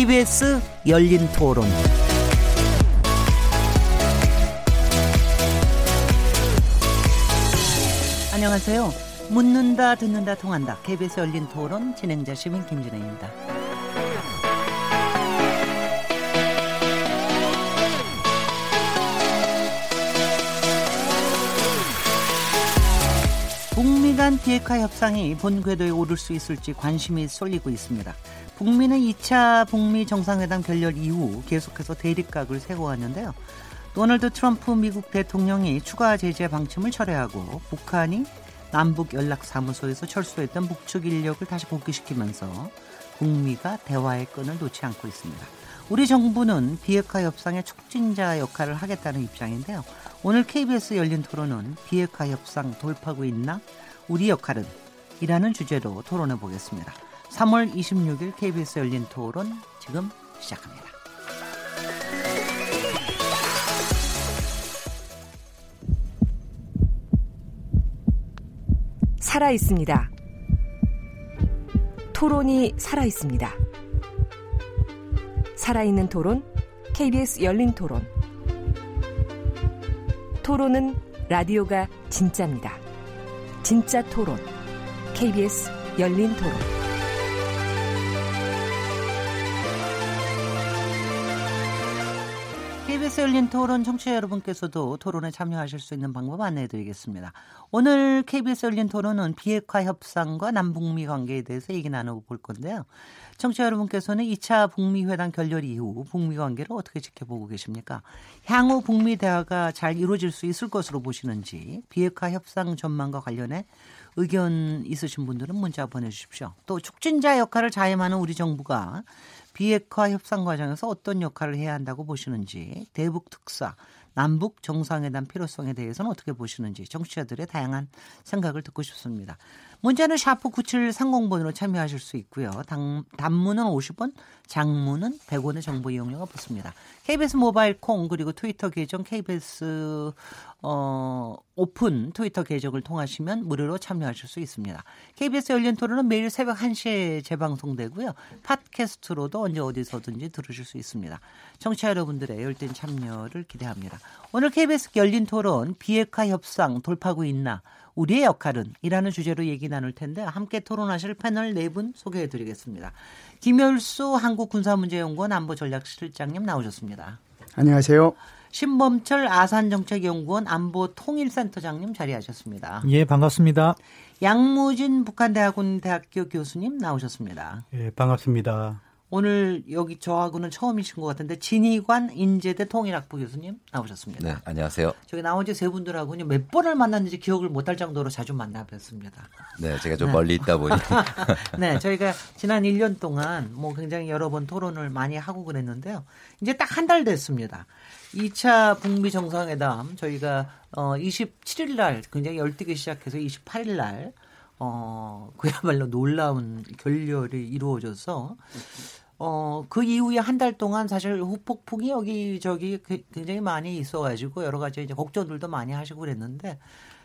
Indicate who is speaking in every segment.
Speaker 1: KBS 열린 토론. 안녕하세요. 묻는다, 듣는다, 통한다. KBS 열린 토론 진행자 시민 김진혜입니다. 북미 간 비핵화 협상이 본 궤도에 오를 수 있을지 관심이 쏠리고 있습니다. 북미는 2차 북미 정상회담 결렬 이후 계속해서 대립각을 세워왔는데요. 도널드 트럼프 미국 대통령이 추가 제재 방침을 철회하고 북한이 남북 연락 사무소에서 철수했던 북측 인력을 다시 복귀시키면서 북미가 대화의 끈을 놓지 않고 있습니다. 우리 정부는 비핵화 협상의 촉진자 역할을 하겠다는 입장인데요. 오늘 KBS 열린 토론은 비핵화 협상 돌파구 있나? 우리 역할은? 이라는 주제로 토론해 보겠습니다. 3월 26일 KBS 열린 토론 지금 시작합니다.
Speaker 2: 살아 있습니다. 토론이 살아 있습니다. 살아있는 토론, KBS 열린 토론. 토론은 라디오가 진짜입니다. 진짜 토론, KBS 열린 토론.
Speaker 1: KBS 열린 토론 청취자 여러분께서도 토론에 참여하실 수 있는 방법 안내해 드리겠습니다. 오늘 KBS 열린 토론은 비핵화 협상과 남북미 관계에 대해서 얘기 나눠볼 건데요. 청취자 여러분께서는 2차 북미 회담 결렬 이후 북미 관계를 어떻게 지켜보고 계십니까? 향후 북미 대화가 잘 이루어질 수 있을 것으로 보시는지 비핵화 협상 전망과 관련해 의견 있으신 분들은 문자 보내주십시오. 또 촉진자 역할을 자임하는 우리 정부가 비핵화 협상 과정에서 어떤 역할을 해야 한다고 보시는지 대북 특사, 남북 정상회담 필요성에 대해서는 어떻게 보시는지 정치자들의 다양한 생각을 듣고 싶습니다. 문자는 샤프 9730번으로 참여하실 수 있고요. 당, 단문은 50원, 장문은 100원의 정보 이용료가 붙습니다. KBS 모바일 콩 그리고 트위터 계정 KBS 어, 오픈 트위터 계정을 통하시면 무료로 참여하실 수 있습니다. KBS 열린 토론은 매일 새벽 1시에 재방송되고요. 팟캐스트로도 언제 어디서든지 들으실 수 있습니다. 청취자 여러분들의 열띤 참여를 기대합니다. 오늘 KBS 열린 토론 비핵화 협상 돌파구 있나 우리의 역할은 이라는 주제로 얘기 나눌 텐데 함께 토론하실 패널 네 분 소개해 드리겠습니다. 김열수 한국군사문제연구원 안보전략실장님 나오셨습니다.
Speaker 3: 안녕하세요.
Speaker 1: 신범철 아산정책연구원 안보통일센터장님 자리하셨습니다.
Speaker 4: 예, 반갑습니다.
Speaker 1: 양무진 북한대학원 대학교 교수님 나오셨습니다.
Speaker 4: 예, 반갑습니다.
Speaker 1: 오늘 여기 저하고는 처음이신 것 같은데 진희관 인제대 통일학부 교수님 나오셨습니다.
Speaker 5: 네, 안녕하세요.
Speaker 1: 저기 나온 지세 분들하고는 몇 번을 만났는지 기억을 못할 정도로 자주 만나 뵀습니다.
Speaker 5: 네, 제가 좀 네. 멀리 있다 보니.
Speaker 1: 네, 저희가 지난 1년 동안 뭐 굉장히 여러 번 토론을 많이 하고 그랬는데요. 이제 딱 한 달 됐습니다. 2차 북미 정상회담 저희가 어 27일 날 굉장히 열띠게 시작해서 28일 날 어, 그야말로 놀라운 결렬이 이루어져서 어, 그 이후에 한 달 동안 사실 후폭풍이 여기저기 그 굉장히 많이 있어가지고 여러 가지 이제 걱정들도 많이 하시고 그랬는데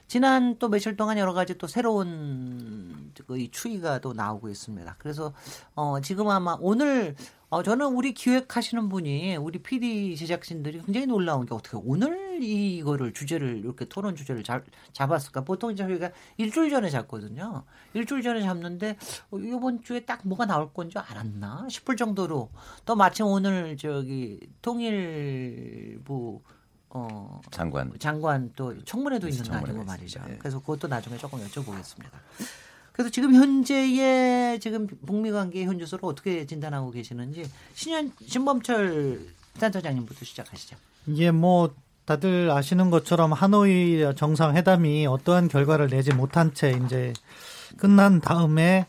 Speaker 1: 지난 또 며칠 동안 여러 가지 또 새로운 그 추이가 또 나오고 있습니다. 그래서 어 지금 아마 오늘 어 저는 우리 기획하시는 분이 우리 PD 제작진들이 굉장히 놀라운 게 어떻게 오늘 이거를 주제를 이렇게 토론 주제를 잡, 잡았을까? 보통 이제 저희가 일주일 전에 잡거든요. 일주일 전에 잡는데 어, 이번 주에 딱 뭐가 나올 건줄 알았나 싶을 정도로 또 마침 오늘 저기 통일부
Speaker 5: 어, 장관
Speaker 1: 장관 또 청문회도 있는 날이고 말이죠.
Speaker 5: 네.
Speaker 1: 그래서 그것도 나중에 조금 여쭤보겠습니다. 그래서 지금 현재의 지금 북미 관계 현주소를 어떻게 진단하고 계시는지 신현 신범철 센터장님부터 시작하시죠.
Speaker 4: 예, 뭐 다들 아시는 것처럼 하노이 정상회담이 어떠한 결과를 내지 못한 채 이제 끝난 다음에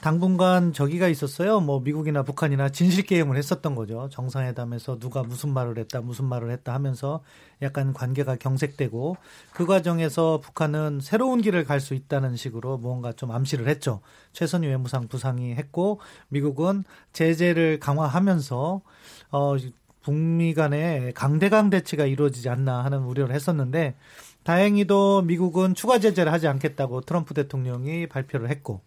Speaker 4: 당분간 저기가 있었어요. 뭐 미국이나 북한이나 진실 게임을 했었던 거죠. 정상회담에서 누가 무슨 말을 했다, 무슨 말을 했다 하면서 약간 관계가 경색되고 그 과정에서 북한은 새로운 길을 갈 수 있다는 식으로 무언가 좀 암시를 했죠. 최선희 외무상 부상이 했고 미국은 제재를 강화하면서 어 북미 간의 강대강 대치가 이루어지지 않나 하는 우려를 했었는데 다행히도 미국은 추가 제재를 하지 않겠다고 트럼프 대통령이 발표를 했고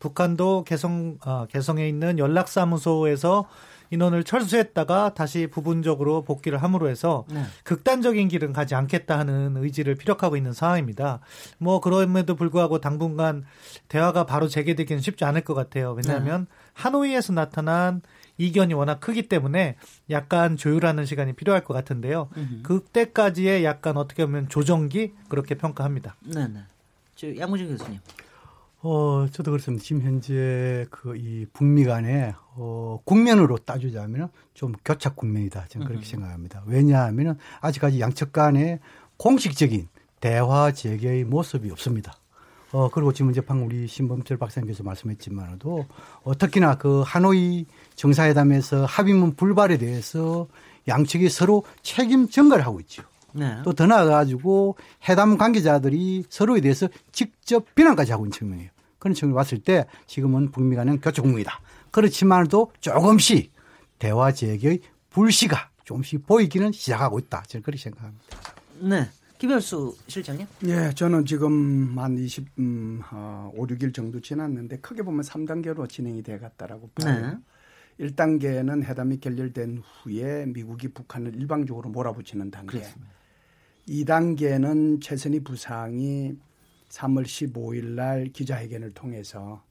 Speaker 4: 북한도 개성 아, 개성에 있는 연락사무소에서 인원을 철수했다가 다시 부분적으로 복귀를 함으로 해서 네. 극단적인 길은 가지 않겠다 하는 의지를 피력하고 있는 상황입니다. 뭐 그럼에도 불구하고 당분간 대화가 바로 재개되기는 쉽지 않을 것 같아요. 왜냐하면 네. 하노이에서 나타난 이견이 워낙 크기 때문에 약간 조율하는 시간이 필요할 것 같은데요. 음흠. 그때까지의 약간 어떻게 보면 조정기 그렇게 평가합니다.
Speaker 1: 네네. 저 양무진 교수님.
Speaker 3: 어, 저도 그렇습니다. 지금 현재 그 이 북미 간에 어, 국면으로 따지자면 좀 교착 국면이다. 저는 그렇게 음. 생각합니다. 왜냐하면 아직까지 양측 간에 공식적인 대화 재개의 모습이 없습니다. 어, 그리고 지금 이제 방금 우리 신범철 박사님께서 말씀했지만도 어, 특히나 그 하노이 정상회담에서 합의문 불발에 대해서 양측이 서로 책임 전가를 하고 있죠. 네. 또더 나아가지고 해담 관계자들이 서로에 대해서 직접 비난까지 하고 있는 측면이에요. 그런 측면을 봤을 때 지금은 북미 간은 교착 국면이다. 그렇지만도 조금씩 대화 재개의 불씨가 조금씩 보이기는 시작하고 있다. 저는 그렇게 생각합니다.
Speaker 1: 네. 김현수 실장님?
Speaker 6: 예, 저는 지금 한 20, 음, 어, 5, 6일 정도 지났는데 크게 보면 3단계로 진행이 돼 갔다라고 봐요. 네. 1단계는 회담이 결렬된 후에 미국이 북한을 일방적으로 몰아붙이는 단계. 그렇습니다. 2단계는 최선희 부상이 3월 15일 날 기자회견을 통해서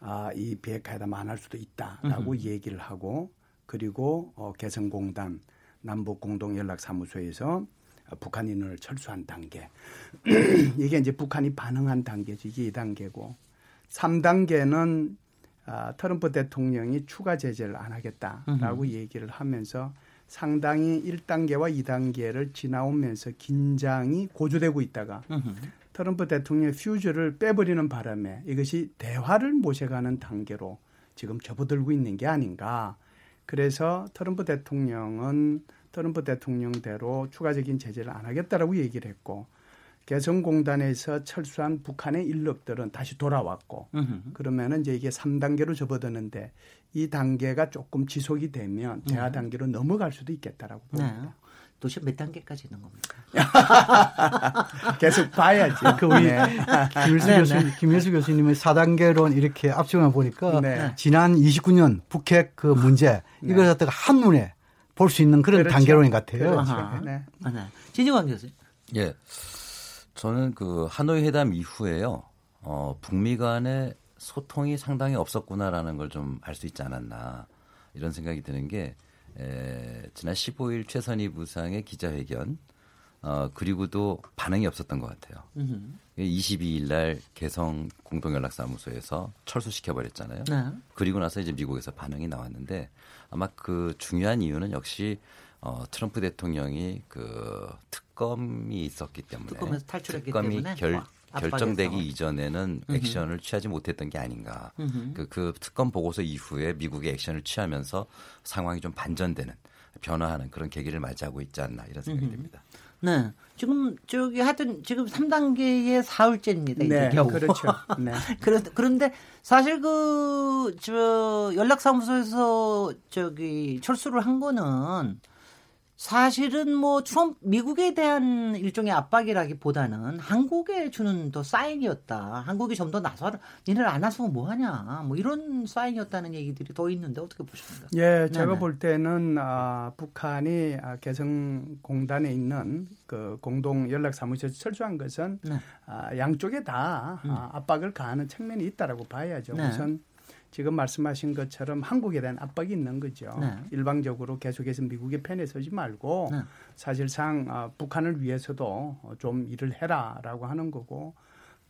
Speaker 6: 아, 이 비핵화회담 안할 수도 있다라고 으흠. 얘기를 하고 그리고 어, 개성공단 남북공동연락사무소에서 북한 인원을 철수한 단계. 이게 이제 북한이 반응한 단계죠. 이게 2단계고. 3단계는 아, 트럼프 대통령이 추가 제재를 안 하겠다라고 으흠. 얘기를 하면서 상당히 1단계와 2단계를 지나오면서 긴장이 고조되고 있다가 으흠. 트럼프 대통령의 퓨즈를 빼버리는 바람에 이것이 대화를 모셔가는 단계로 지금 접어들고 있는 게 아닌가. 그래서 트럼프 대통령은 트럼프 대통령대로 추가적인 제재를 안 하겠다라고 얘기를 했고 개성공단에서 철수한 북한의 인력들은 다시 돌아왔고 으흠. 그러면은 이제 이게 3단계로 접어드는데 이 단계가 조금 지속이 되면 대화 네. 단계로 넘어갈 수도 있겠다라고 네. 봅니다. 네.
Speaker 1: 도대체 몇 단계까지 있는 겁니까?
Speaker 6: 계속 봐야지.
Speaker 3: 그 우리 네. 김일수 네, 교수님, 김일수 교수님의 4단계론 이렇게 압축해 보니까 지난 29년 북핵 그 문제 이걸 갖다가 한눈에 볼 수 있는 그런 그렇죠. 단계론인 것 같아요. 그렇죠. 네.
Speaker 1: 아, 네. 진정환 교수.
Speaker 5: 예. 저는 그 하노이 회담 이후에요. 어, 북미 간의 소통이 상당히 없었구나라는 걸 좀 알 수 있지 않았나 이런 생각이 드는 게 에, 지난 15일 최선희 부상의 기자회견 어, 그리고도 반응이 없었던 것 같아요. 음흠. 22일 날 개성 공동연락사무소에서 철수시켜 버렸잖아요. 네. 그리고 나서 이제 미국에서 반응이 나왔는데 아마 그 중요한 이유는 역시 어, 트럼프 대통령이 그 특검이 있었기 때문에
Speaker 1: 특검에서 탈출했기
Speaker 5: 특검이
Speaker 1: 때문에
Speaker 5: 결, 결정되기 이전에는 액션을 취하지 못했던 게 아닌가. 그, 그 특검 보고서 이후에 미국의 액션을 취하면서 상황이 좀 반전되는 변화하는 그런 계기를 맞이하고 있지 않나 이런 생각이 듭니다.
Speaker 1: 네. 지금 저기 하여튼 지금 3단계의 사흘째입니다.
Speaker 6: 네. 겨우. 그렇죠. 네.
Speaker 1: 그런데 사실 그 저 연락사무소에서 저기 철수를 한 거는 사실은 뭐 트럼프 미국에 대한 일종의 압박이라기보다는 한국에 주는 더 사인이었다. 한국이 좀 더 나서라. 니네를 안 나서면 뭐 하냐. 뭐 이런 사인이었다는 얘기들이 더 있는데 어떻게 보십니까?
Speaker 6: 예, 제가 네네. 볼 때는 아, 북한이 아, 개성공단에 있는 그 공동 연락 사무소에서 철수한 것은 네. 아, 양쪽에 다 음. 아, 압박을 가하는 측면이 있다라고 봐야죠. 네. 우선 지금 말씀하신 것처럼 한국에 대한 압박이 있는 거죠. 네. 일방적으로 계속해서 미국의 편에 서지 말고 네. 사실상 어, 북한을 위해서도 좀 일을 해라라고 하는 거고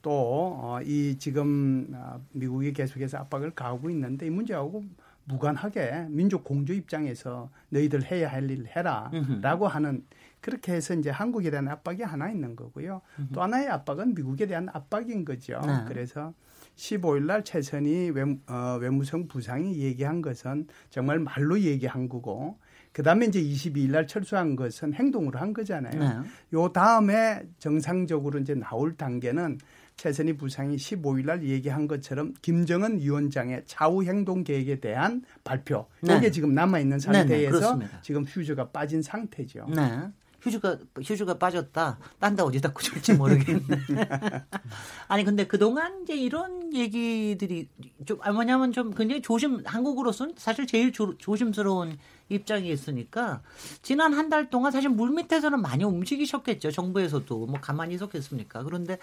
Speaker 6: 또이 어, 지금 어, 미국이 계속해서 압박을 가하고 있는데 이 문제하고 무관하게 민족 공조 입장에서 너희들 해야 할일 해라라고 하는 그렇게 해서 이제 한국에 대한 압박이 하나 있는 거고요. 음흠. 또 하나의 압박은 미국에 대한 압박인 거죠. 네. 그래서 15일 날 최선희 외, 어, 외무성 부상이 얘기한 것은 정말 말로 얘기한 거고 그다음에 이제 22일 날 철수한 것은 행동으로 한 거잖아요. 네. 요 다음에 정상적으로 이제 나올 단계는 최선희 부상이 15일 날 얘기한 것처럼 김정은 위원장의 차후 행동 계획에 대한 발표. 네. 이게 지금 남아 있는 상태에서 네, 네, 지금 휴즈가 빠진 상태죠.
Speaker 1: 네. 휴즈가 휴즈가 빠졌다. 딴데 어디다 꽂을지 모르겠네. 아니 근데 그동안 이제 이런 얘기들이 좀 아, 뭐냐면 좀 굉장히 조심 한국으로서는 사실 제일 조, 조심스러운 입장이 있으니까 지난 한 달 동안 사실 물 밑에서는 많이 움직이셨겠죠. 정부에서도 뭐 가만히 있었겠습니까? 그런데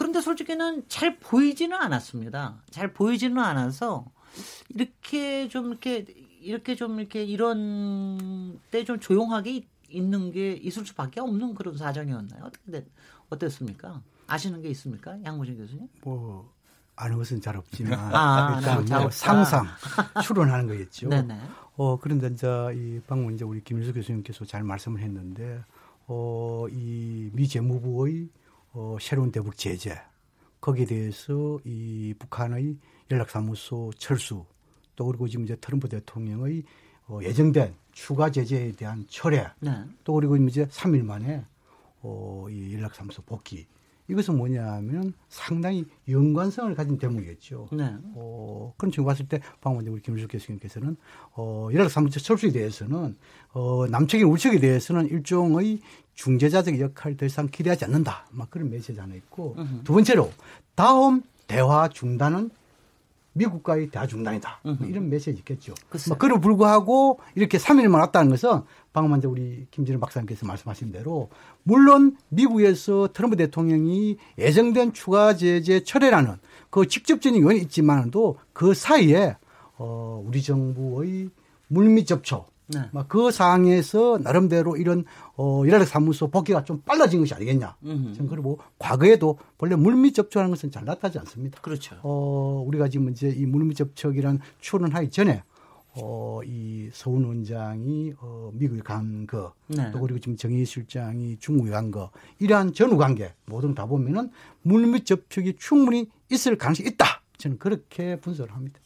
Speaker 1: 그런데 솔직히는 잘 보이지는 않았습니다. 잘 보이지는 않아서 이렇게 좀 이렇게 이렇게 좀 이렇게 이런 때 좀 조용하게 있는 게 있을 수밖에 없는 그런 사정이었나요? 어떻게 됐, 어땠습니까? 아시는 게 있습니까, 양무진 교수님?
Speaker 3: 뭐 아는 것은 잘 없지만
Speaker 1: 아,
Speaker 3: 일단 잘뭐
Speaker 1: 없다.
Speaker 3: 상상 추론하는 거겠죠.
Speaker 1: 네네.
Speaker 3: 어 그런데 이제 이 방금 이제 우리 김일수 교수님께서 잘 말씀을 했는데 어이 미 재무부의 어 새로운 대북 제재 거기에 대해서 이 북한의 연락사무소 철수 또 그리고 지금 이제 트럼프 대통령의 어 예정된 추가 제재에 대한 철회
Speaker 1: 네.
Speaker 3: 또 그리고 이제 3일 만에 어, 이 연락사무소 복귀. 이것은 뭐냐면 상당히 연관성을 가진 대목이겠죠.
Speaker 1: 네.
Speaker 3: 어, 그런 지금 봤을 때 방금 우리 김일수 교수님께서는 어, 연락사무소 철수에 대해서는 어, 남측이나 우측에 대해서는 일종의 중재자적 역할을 더 이상 기대하지 않는다. 막 그런 메시지 하나 있고 두 번째로 다음 대화 중단은 미국과의 대화 중단이다. 뭐 이런 메시지 있겠죠.
Speaker 1: 글쎄.
Speaker 3: 뭐 그로 불구하고 이렇게 3일만 왔다는 것은 방금 먼저 우리 김진우 박사님께서 말씀하신 대로 물론 미국에서 트럼프 대통령이 예정된 추가 제재 철회라는 그 직접적인 요인이 있지만도 그 사이에 어 우리 정부의 물밑 접촉
Speaker 1: 네.
Speaker 3: 막그 상황에서 나름대로 이런 어 일하력 사무소 복귀가 좀 빨라진 것이 아니겠냐.
Speaker 1: 음흠.
Speaker 3: 저는 그리고 과거에도 원래 물밑 접촉하는 것은 잘 나타나지 않습니다.
Speaker 1: 그렇죠.
Speaker 3: 어, 우리가 지금 이제 이 물밑 접촉이란 추론하기 전에 어, 이 서훈 원장이 어, 미국에 간 거,
Speaker 1: 네.
Speaker 3: 또 그리고 지금 정의 실장이 중국에 간 거, 이러한 전후 관계 모든 다 보면은 물밑 접촉이 충분히 있을 가능성이 있다. 저는 그렇게 분석을 합니다.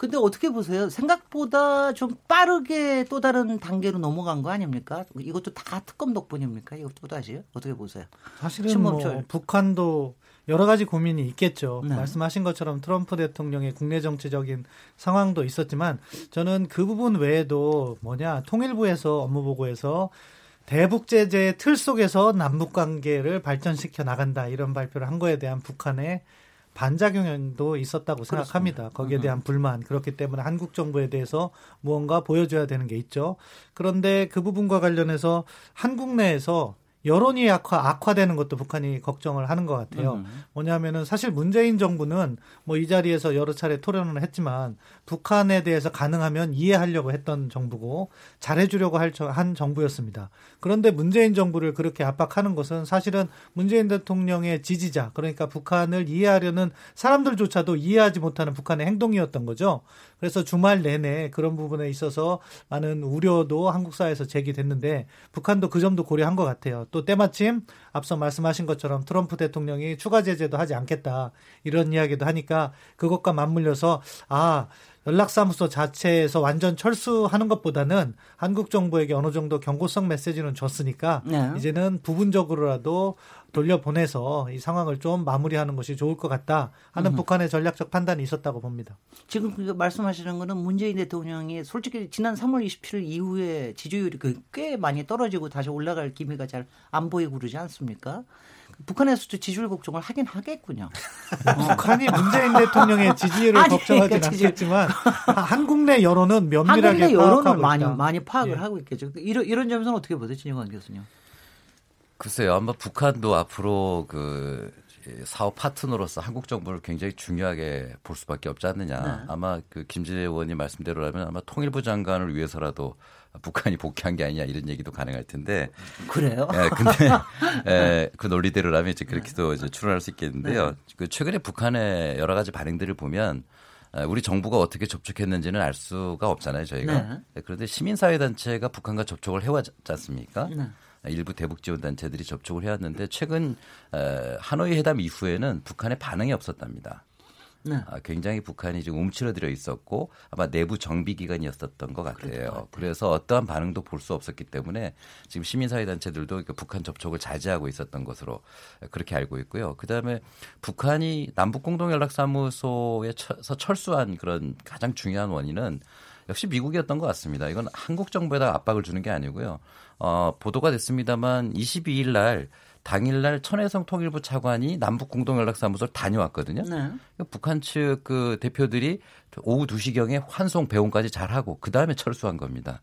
Speaker 1: 근데 어떻게 보세요? 생각보다 좀 빠르게 또 다른 단계로 넘어간 거 아닙니까? 이것도 다 특검 덕분입니까? 이것도 다시요? 어떻게 보세요?
Speaker 4: 사실은 뭐
Speaker 1: 신범철.
Speaker 4: 북한도 여러 가지 고민이 있겠죠.
Speaker 1: 네.
Speaker 4: 말씀하신 것처럼 트럼프 대통령의 국내 정치적인 상황도 있었지만 저는 그 부분 외에도 뭐냐 통일부에서 업무 보고에서 대북 제재 틀 속에서 남북 관계를 발전시켜 나간다 이런 발표를 한 거에 대한 북한의 반작용도 있었다고 생각합니다. 거기에 대한 불만 그렇기 때문에 한국 정부에 대해서 무언가 보여줘야 되는 게 있죠. 그런데 그 부분과 관련해서 한국 내에서 여론이 악화, 악화되는 것도 북한이 걱정을 하는 것 같아요.
Speaker 1: 음.
Speaker 4: 뭐냐면은 사실 문재인 정부는 뭐 이 자리에서 여러 차례 토론을 했지만 북한에 대해서 가능하면 이해하려고 했던 정부고 잘해주려고 할 저- 한 정부였습니다. 그런데 문재인 정부를 그렇게 압박하는 것은 사실은 문재인 대통령의 지지자 그러니까 북한을 이해하려는 사람들조차도 이해하지 못하는 북한의 행동이었던 거죠. 그래서 주말 내내 그런 부분에 있어서 많은 우려도 한국 사회에서 제기됐는데 북한도 그 점도 고려한 것 같아요. 또 때마침 앞서 말씀하신 것처럼 트럼프 대통령이 추가 제재도 하지 않겠다 이런 이야기도 하니까 그것과 맞물려서 아 연락사무소 자체에서 완전 철수하는 것보다는 한국 정부에게 어느 정도 경고성 메시지는 줬으니까
Speaker 1: 네.
Speaker 4: 이제는 부분적으로라도 돌려보내서 이 상황을 좀 마무리하는 것이 좋을 것 같다 하는 북한의 전략적 판단이 있었다고 봅니다.
Speaker 1: 지금 그 말씀하시는 거는 문재인 대통령이 솔직히 지난 3월 27일 이후에 지지율이 그꽤 많이 떨어지고 다시 올라갈 기미가 잘 안 보이고 그러지 않습니까? 북한에서도 지지율 걱정을 하긴 하겠군요.
Speaker 4: 북한이 문재인 대통령의 지지율을
Speaker 1: 아니,
Speaker 4: 걱정하지는
Speaker 1: 그러니까.
Speaker 4: 않겠지만 한국 내 여론은 면밀하게
Speaker 1: 한국 내 여론을 많이
Speaker 4: 있다.
Speaker 1: 많이 파악을
Speaker 4: 예.
Speaker 1: 하고 있겠죠. 이런 이런 점에서는 어떻게 보세요, 진영관 교수님?
Speaker 5: 글쎄요, 아마 북한도 앞으로 그 사업 파트너로서 한국 정부를 굉장히 중요하게 볼 수밖에 없지 않느냐.
Speaker 1: 네.
Speaker 5: 아마 그 김진애 의원님 말씀대로라면 아마 통일부 장관을 위해서라도 북한이 복귀한 게 아니냐 이런 얘기도 가능할 텐데.
Speaker 1: 그래요?
Speaker 5: 예, 근데 예, 그 논리대로라면 이제 그렇게도 이제 추론할 수 있겠는데요. 그 최근에 북한의 여러 가지 반응들을 보면 아, 우리 정부가 어떻게 접촉했는지는 알 수가 없잖아요, 저희가.
Speaker 1: 네.
Speaker 5: 예, 그런데 시민사회단체가 북한과 접촉을 해왔지 않습니까?
Speaker 1: 네.
Speaker 5: 일부 대북 지원 단체들이 접촉을 해왔는데 최근 에, 하노이 회담 이후에는 북한의 반응이 없었답니다.
Speaker 1: 네.
Speaker 5: 아, 굉장히 북한이 지금 움츠러들어 있었고 아마 내부 정비 기간이었었던 것 같아요. 그래서 어떠한 반응도 볼 수 없었기 때문에 지금 시민사회 단체들도 그 북한 접촉을 자제하고 있었던 것으로 그렇게 알고 있고요. 그다음에 북한이 남북 공동 연락 사무소에서 철수한 그런 가장 중요한 원인은 역시 미국이었던 것 같습니다. 이건 한국 정부에다 압박을 주는 게 아니고요. 어, 보도가 됐습니다만 22일 날 당일날 천혜성 통일부 차관이 남북 공동연락사무소를 다녀왔거든요. 네. 그러니까 북한 측 그 대표들이 오후 2시경에 환송 배웅까지 잘하고 그 다음에 철수한 겁니다.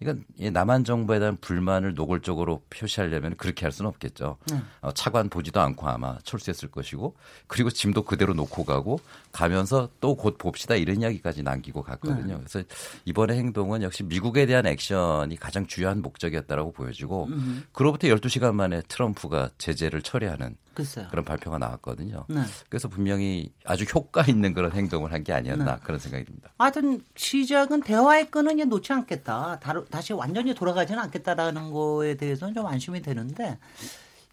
Speaker 5: 이건 남한 정부에 대한 불만을 노골적으로 표시하려면 그렇게 할 수는 없겠죠. 네. 어, 차관 보지도 않고 아마 철수했을 것이고 그리고 짐도 그대로 놓고 가고 가면서 또 곧 봅시다 이런 이야기까지 남기고 갔거든요. 네. 그래서 이번의 행동은 역시 미국에 대한 액션이 가장 주요한 목적이었다라고 보여지고. 그로부터 12시간 만에 트럼프가 제재를 처리하는 글쎄요. 그런 발표가 나왔거든요. 네. 그래서 분명히 아주 효과 있는 그런 행동을 한 게 아니었나 네. 그런 생각이 듭니다.
Speaker 1: 하여튼 시작은 대화의 끈은 놓지 않겠다. 다시 완전히 돌아가지는 않겠다라는 거에 대해서는 좀 안심이 되는데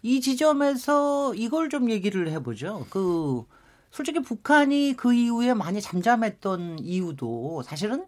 Speaker 1: 이 지점에서 이걸 좀 얘기를 해보죠. 그 솔직히 북한이 그 이후에 많이 잠잠했던 이유도 사실은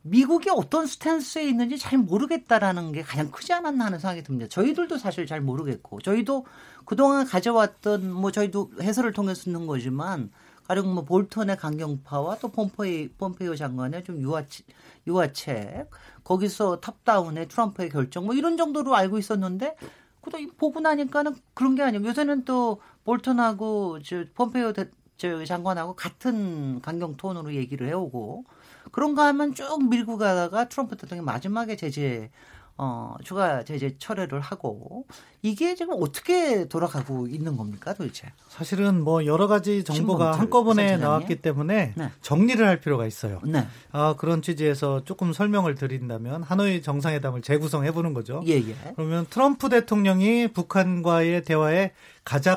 Speaker 1: 미국이 어떤 스탠스에 있는지 잘 모르겠다라는 게 가장 크지 않았나 하는 생각이 듭니다. 저희들도 사실 잘 모르겠고 저희도 그동안 가져왔던 뭐 저희도 해설을 통해 쓰는 거지만 가령 뭐 볼턴의 강경파와 또 폼페이, 폼페이오 장관의 좀 유화책, 유화책 거기서 탑다운의 트럼프의 결정 뭐 이런 정도로 알고 있었는데 그다 보고 나니까는 그런 게 아니고 요새는 또 볼턴하고 저 폼페이오 대, 저 장관하고 같은 강경 톤으로 얘기를 해오고 그런가 하면 쭉 밀고 가다가 트럼프 대통령이 마지막에 제재 어, 추가 제재 철회를 하고 이게 지금 어떻게 돌아가고 있는 겁니까 도대체?
Speaker 4: 사실은 뭐 여러 가지 정보가 한꺼번에 나왔기 때문에 네. 정리를 할 필요가 있어요. 네. 아, 그런 취지에서 조금 설명을 드린다면 하노이 정상회담을 재구성해 보는 거죠. 예, 예. 그러면 트럼프 대통령이 북한과의 대화에 가장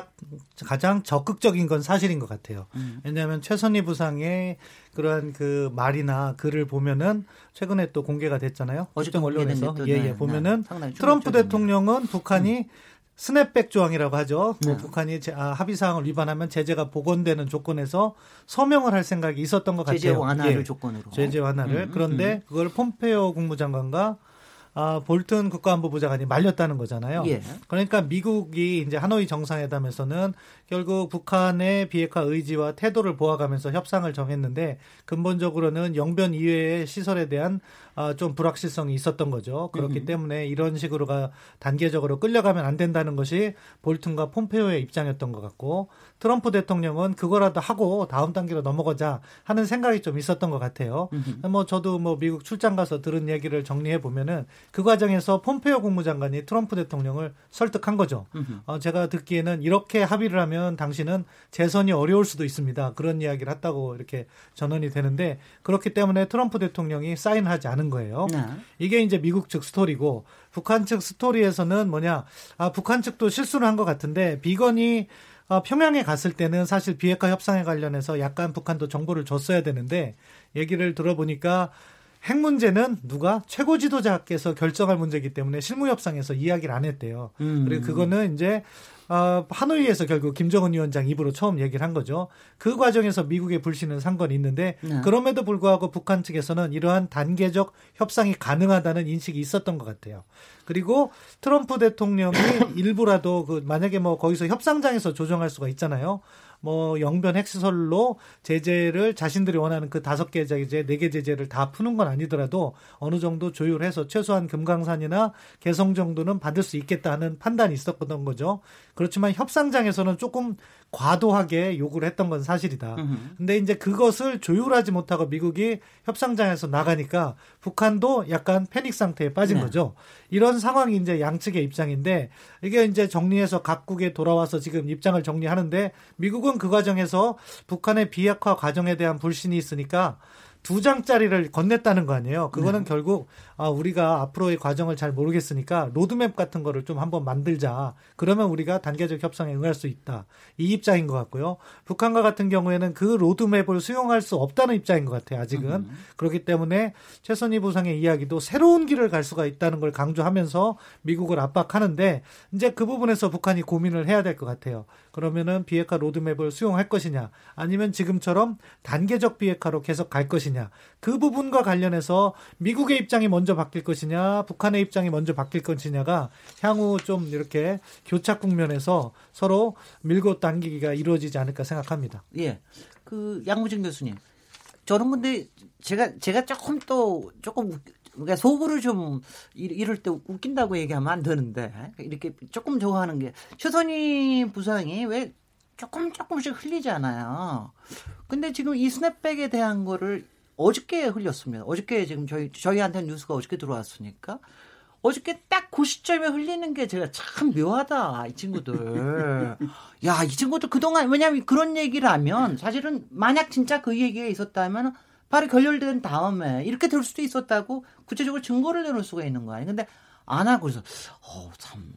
Speaker 4: 가장 적극적인 건 사실인 것 같아요. 음. 왜냐하면 최선희 부상의 그러한 그 말이나 글을 보면은 최근에 또 공개가 됐잖아요. 어제 언론에서 예예 예, 보면은 네, 트럼프 대통령은 북한이 음. 스냅백 조항이라고 하죠. 뭐 네. 북한이 아, 합의 사항을 위반하면 제재가 복원되는 조건에서 서명을 할 생각이 있었던 것 같아요.
Speaker 1: 제재 완화를 예. 조건으로.
Speaker 4: 제재 완화를. 음, 그런데 음. 그걸 폼페오 국무장관과 아, 볼튼 국가안보부 장관이 말렸다는 거잖아요. 예. 그러니까 미국이 이제 하노이 정상회담에서는 결국 북한의 비핵화 의지와 태도를 보아가면서 협상을 정했는데 근본적으로는 영변 이외의 시설에 대한 아, 좀 불확실성이 있었던 거죠. 그렇기 음. 때문에 이런 식으로가 단계적으로 끌려가면 안 된다는 것이 볼튼과 폼페오의 입장이었던 것 같고 트럼프 대통령은 그거라도 하고 다음 단계로 넘어가자 하는 생각이 좀 있었던 것 같아요. 음. 뭐 저도 뭐 미국 출장 가서 들은 얘기를 정리해 보면은 그 과정에서 폼페오 국무장관이 트럼프 대통령을 설득한 거죠. 어, 제가 듣기에는 이렇게 합의를 하면 당신은 재선이 어려울 수도 있습니다. 그런 이야기를 했다고 이렇게 전언이 되는데 그렇기 때문에 트럼프 대통령이 사인하지 않은 거예요. 네. 이게 이제 미국 측 스토리고 북한 측 스토리에서는 뭐냐? 아, 북한 측도 실수를 한 것 같은데 비건이 어, 평양에 갔을 때는 사실 비핵화 협상에 관련해서 약간 북한도 정보를 줬어야 되는데 얘기를 들어보니까 핵 문제는 누가 최고 지도자께서 결정할 문제이기 때문에 실무 협상에서 이야기를 안 했대요. 음. 그리고 그거는 이제 어, 하노이에서 결국 김정은 위원장 입으로 처음 얘기를 한 거죠. 그 과정에서 미국의 불신은 상관이 있는데 네. 그럼에도 불구하고 북한 측에서는 이러한 단계적 협상이 가능하다는 인식이 있었던 것 같아요. 그리고 트럼프 대통령이 일부라도 그 만약에 뭐 거기서 협상장에서 조정할 수가 있잖아요. 뭐 영변 핵시설로 제재를 자신들이 원하는 그 다섯 개 제재, 네 개 제재를 다 푸는 건 아니더라도 어느 정도 조율해서 최소한 금강산이나 개성 정도는 받을 수 있겠다 하는 판단이 있었던 거죠. 그렇지만 협상장에서는 조금 과도하게 요구를 했던 건 사실이다. 근데 이제 그것을 조율하지 못하고 미국이 협상장에서 나가니까 북한도 약간 패닉 상태에 빠진 네. 거죠. 이런 상황이 이제 양측의 입장인데 이게 이제 정리해서 각국에 돌아와서 지금 입장을 정리하는데 미국은 그 과정에서 북한의 비핵화 과정에 대한 불신이 있으니까 두 장짜리를 건넸다는 거 아니에요. 그거는 네. 결국 아, 우리가 앞으로의 과정을 잘 모르겠으니까 로드맵 같은 거를 좀 한번 만들자. 그러면 우리가 단계적 협상에 응할 수 있다. 이 입장인 것 같고요. 북한과 같은 경우에는 그 로드맵을 수용할 수 없다는 입장인 것 같아요. 아직은. 음. 그렇기 때문에 최선희 부상의 이야기도 새로운 길을 갈 수가 있다는 걸 강조하면서 미국을 압박하는데 이제 그 부분에서 북한이 고민을 해야 될 것 같아요. 그러면은 비핵화 로드맵을 수용할 것이냐 아니면 지금처럼 단계적 비핵화로 계속 갈 것이냐 그 부분과 관련해서 미국의 입장이 먼저 바뀔 것이냐 북한의 입장이 먼저 바뀔 것이냐가 향후 좀 이렇게 교착 국면에서 서로 밀고 당기기가 이루어지지 않을까 생각합니다.
Speaker 1: 예. 그 양무진 교수님 저는 근데 제가 제가 조금 또 조금 그러니까 속으로 좀 이럴 때 웃긴다고 얘기하면 안 되는데 이렇게 조금 좋아하는 게 최선희 부상이 왜 조금 조금씩 흘리잖아요. 근데 지금 이 스냅백에 대한 거를 어저께 흘렸습니다. 어저께 지금 저희 저희한테 뉴스가 어저께 들어왔으니까 어저께 딱 그 시점에 흘리는 게 제가 참 묘하다 이 친구들. 야 이 친구들 그동안 왜냐하면 그런 얘기를 하면 사실은 만약 진짜 그 얘기가 있었다면 바로 결렬된 다음에 이렇게 될 수도 있었다고 구체적으로 증거를 내놓을 수가 있는 거 아니에요. 근데 안 하고 그래서 어참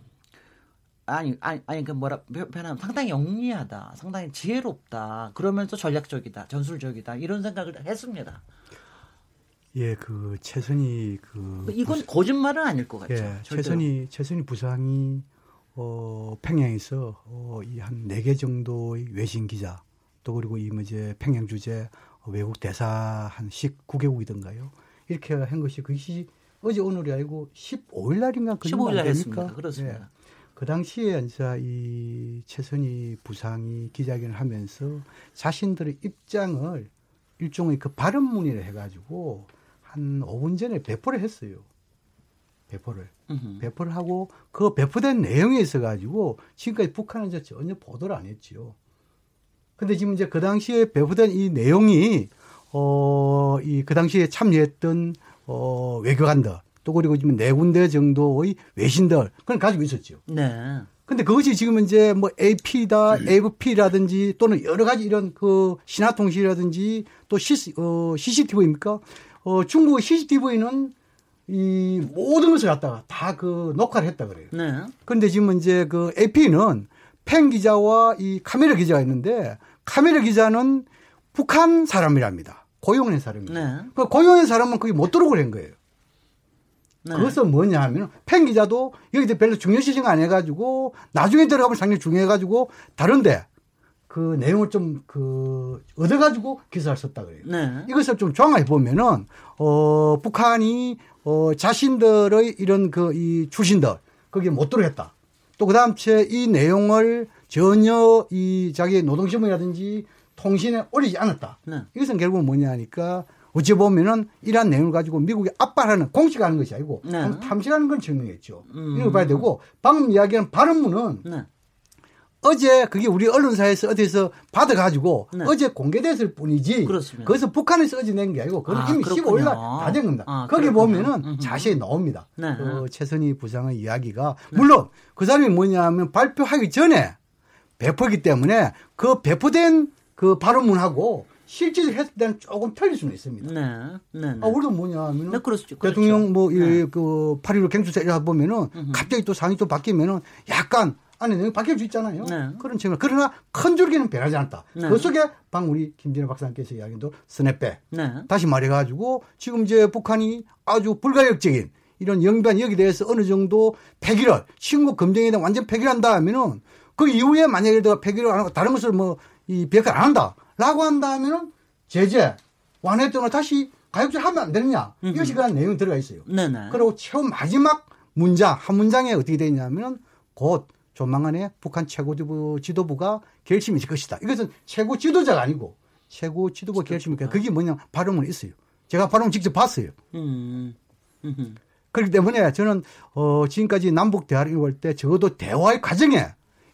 Speaker 1: 아니 아니 아니 그 뭐라 표현하면 상당히 영리하다, 상당히 지혜롭다. 그러면서 전략적이다, 전술적이다 이런 생각을 했습니다.
Speaker 3: 예, 그 최선희 그
Speaker 1: 이건 부상, 거짓말은 아닐 것 같죠. 예,
Speaker 3: 최선희 최선희 부상이 어 평양에서 어이한 네 개 정도의 외신 기자 또 그리고 이뭐 이제 평양 주재 외국 대사 한 19개국이던가요. 이렇게 한 것이 그것이 어제 오늘이 아니고 15일 날인가
Speaker 1: 그 15일 날 했습니다. 그렇습니다. 예.
Speaker 3: 그 당시에 이제 이 최선희 부상이 기자회견을 하면서 자신들의 입장을 일종의 그 발언문의를 해가지고 한 5분 전에 배포를 했어요. 배포를. 으흠. 배포를 하고 그 배포된 내용에 있어가지고 지금까지 북한은 전혀 보도를 안 했지요. 근데 지금 이제 그 당시에 배포된 이 내용이 어, 이 그 당시에 참여했던 어, 외교관들 또 그리고 지금 네 군데 정도의 외신들 그걸 가지고 있었죠. 네. 근데 그것이 지금 이제 뭐 AP다, AFP라든지 또는 여러 가지 이런 그 신화통신이라든지 또 C, 어, CCTV입니까? 어, 중국의 CCTV는 이 모든 것을 갖다가 다 그 녹화를 했다 그래요. 네. 그런데 지금 이제 그 AP는 팬 기자와 이 카메라 기자가 있는데 카메라 기자는 북한 사람이랍니다. 고용한 사람이죠. 네. 그 고용한 사람은 거기 못 들어오게 한 거예요. 네. 그것은 뭐냐 하면 팬 기자도 여기 별로 중요시 생각 안 해가지고 나중에 들어가면 상당히 중요해가지고 다른데 그 내용을 좀 그 얻어가지고 기사를 썼다 그래요. 네. 이것을 좀 종합해 보면은 어 북한이 어 자신들의 이런 그 이 출신들 거기에 못 들어갔다. 또 그다음에 이 내용을 전혀 이 자기 노동신문이라든지 통신에 올리지 않았다. 네. 이것은 결국 뭐냐 하니까 어찌 보면은 이러한 내용을 가지고 미국이 압박하는 공식하는 것이 아니고 네. 탐식하는 걸 증명했죠. 음. 이걸 봐야 되고 방금 이야기한 발언문은 네. 어제 그게 우리 언론사에서 어디서 받아가지고 네. 어제 공개됐을 뿐이지. 그렇습니다. 거기서 북한에서 어제 낸 게 아니고 그건 아, 이미 15일 날다된 겁니다. 아, 거기 그렇군요. 보면은 음흠. 자세히 나옵니다. 네. 그 최선희 부장의 이야기가 물론 그 사람이 뭐냐면 발표하기 전에 배포기 때문에 그 배포된 그 발언문하고 실제로 했을 때는 조금 틀릴 수는 있습니다. 네. 네, 네. 아, 우리도 뭐냐 하면 네, 그렇죠. 대통령 뭐, 네. 그, 8.15 경수사 이래 보면은 음흠. 갑자기 또 상이 또 바뀌면은 약간 안에 내용이 바뀔 수 있잖아요. 네. 그런 측면. 그러나 큰 줄기는 변하지 않다. 네. 그 속에 방 우리 김진애 박사님께서 이야기도 스냅백. 네. 다시 말해가지고 지금 이제 북한이 아주 불가역적인 이런 영변 여기 대해서 어느 정도 폐기를 신고 검증에 대한 완전 폐기한다 하면은 그 이후에 만약에 폐기를 안 하고 다른 것을 뭐 이 비핵화 안 한다. 라고 한다면은 제재 완화했던 걸 다시 가역적 하면 안 되느냐. 음흠. 이것이 그런 내용이 들어가 있어요. 네네. 그리고 최후 마지막 문장, 한 문장에 어떻게 되냐면 곧 조만간에 북한 최고 지도부가 결심이 될 것이다. 이것은 최고 지도자가 아니고 최고 지도부 결심이 그게 뭐냐 발음은 있어요. 제가 발음 직접 봤어요. 음. 그렇기 때문에 저는 어 지금까지 남북 대화를 이룰 때 적어도 대화의 과정에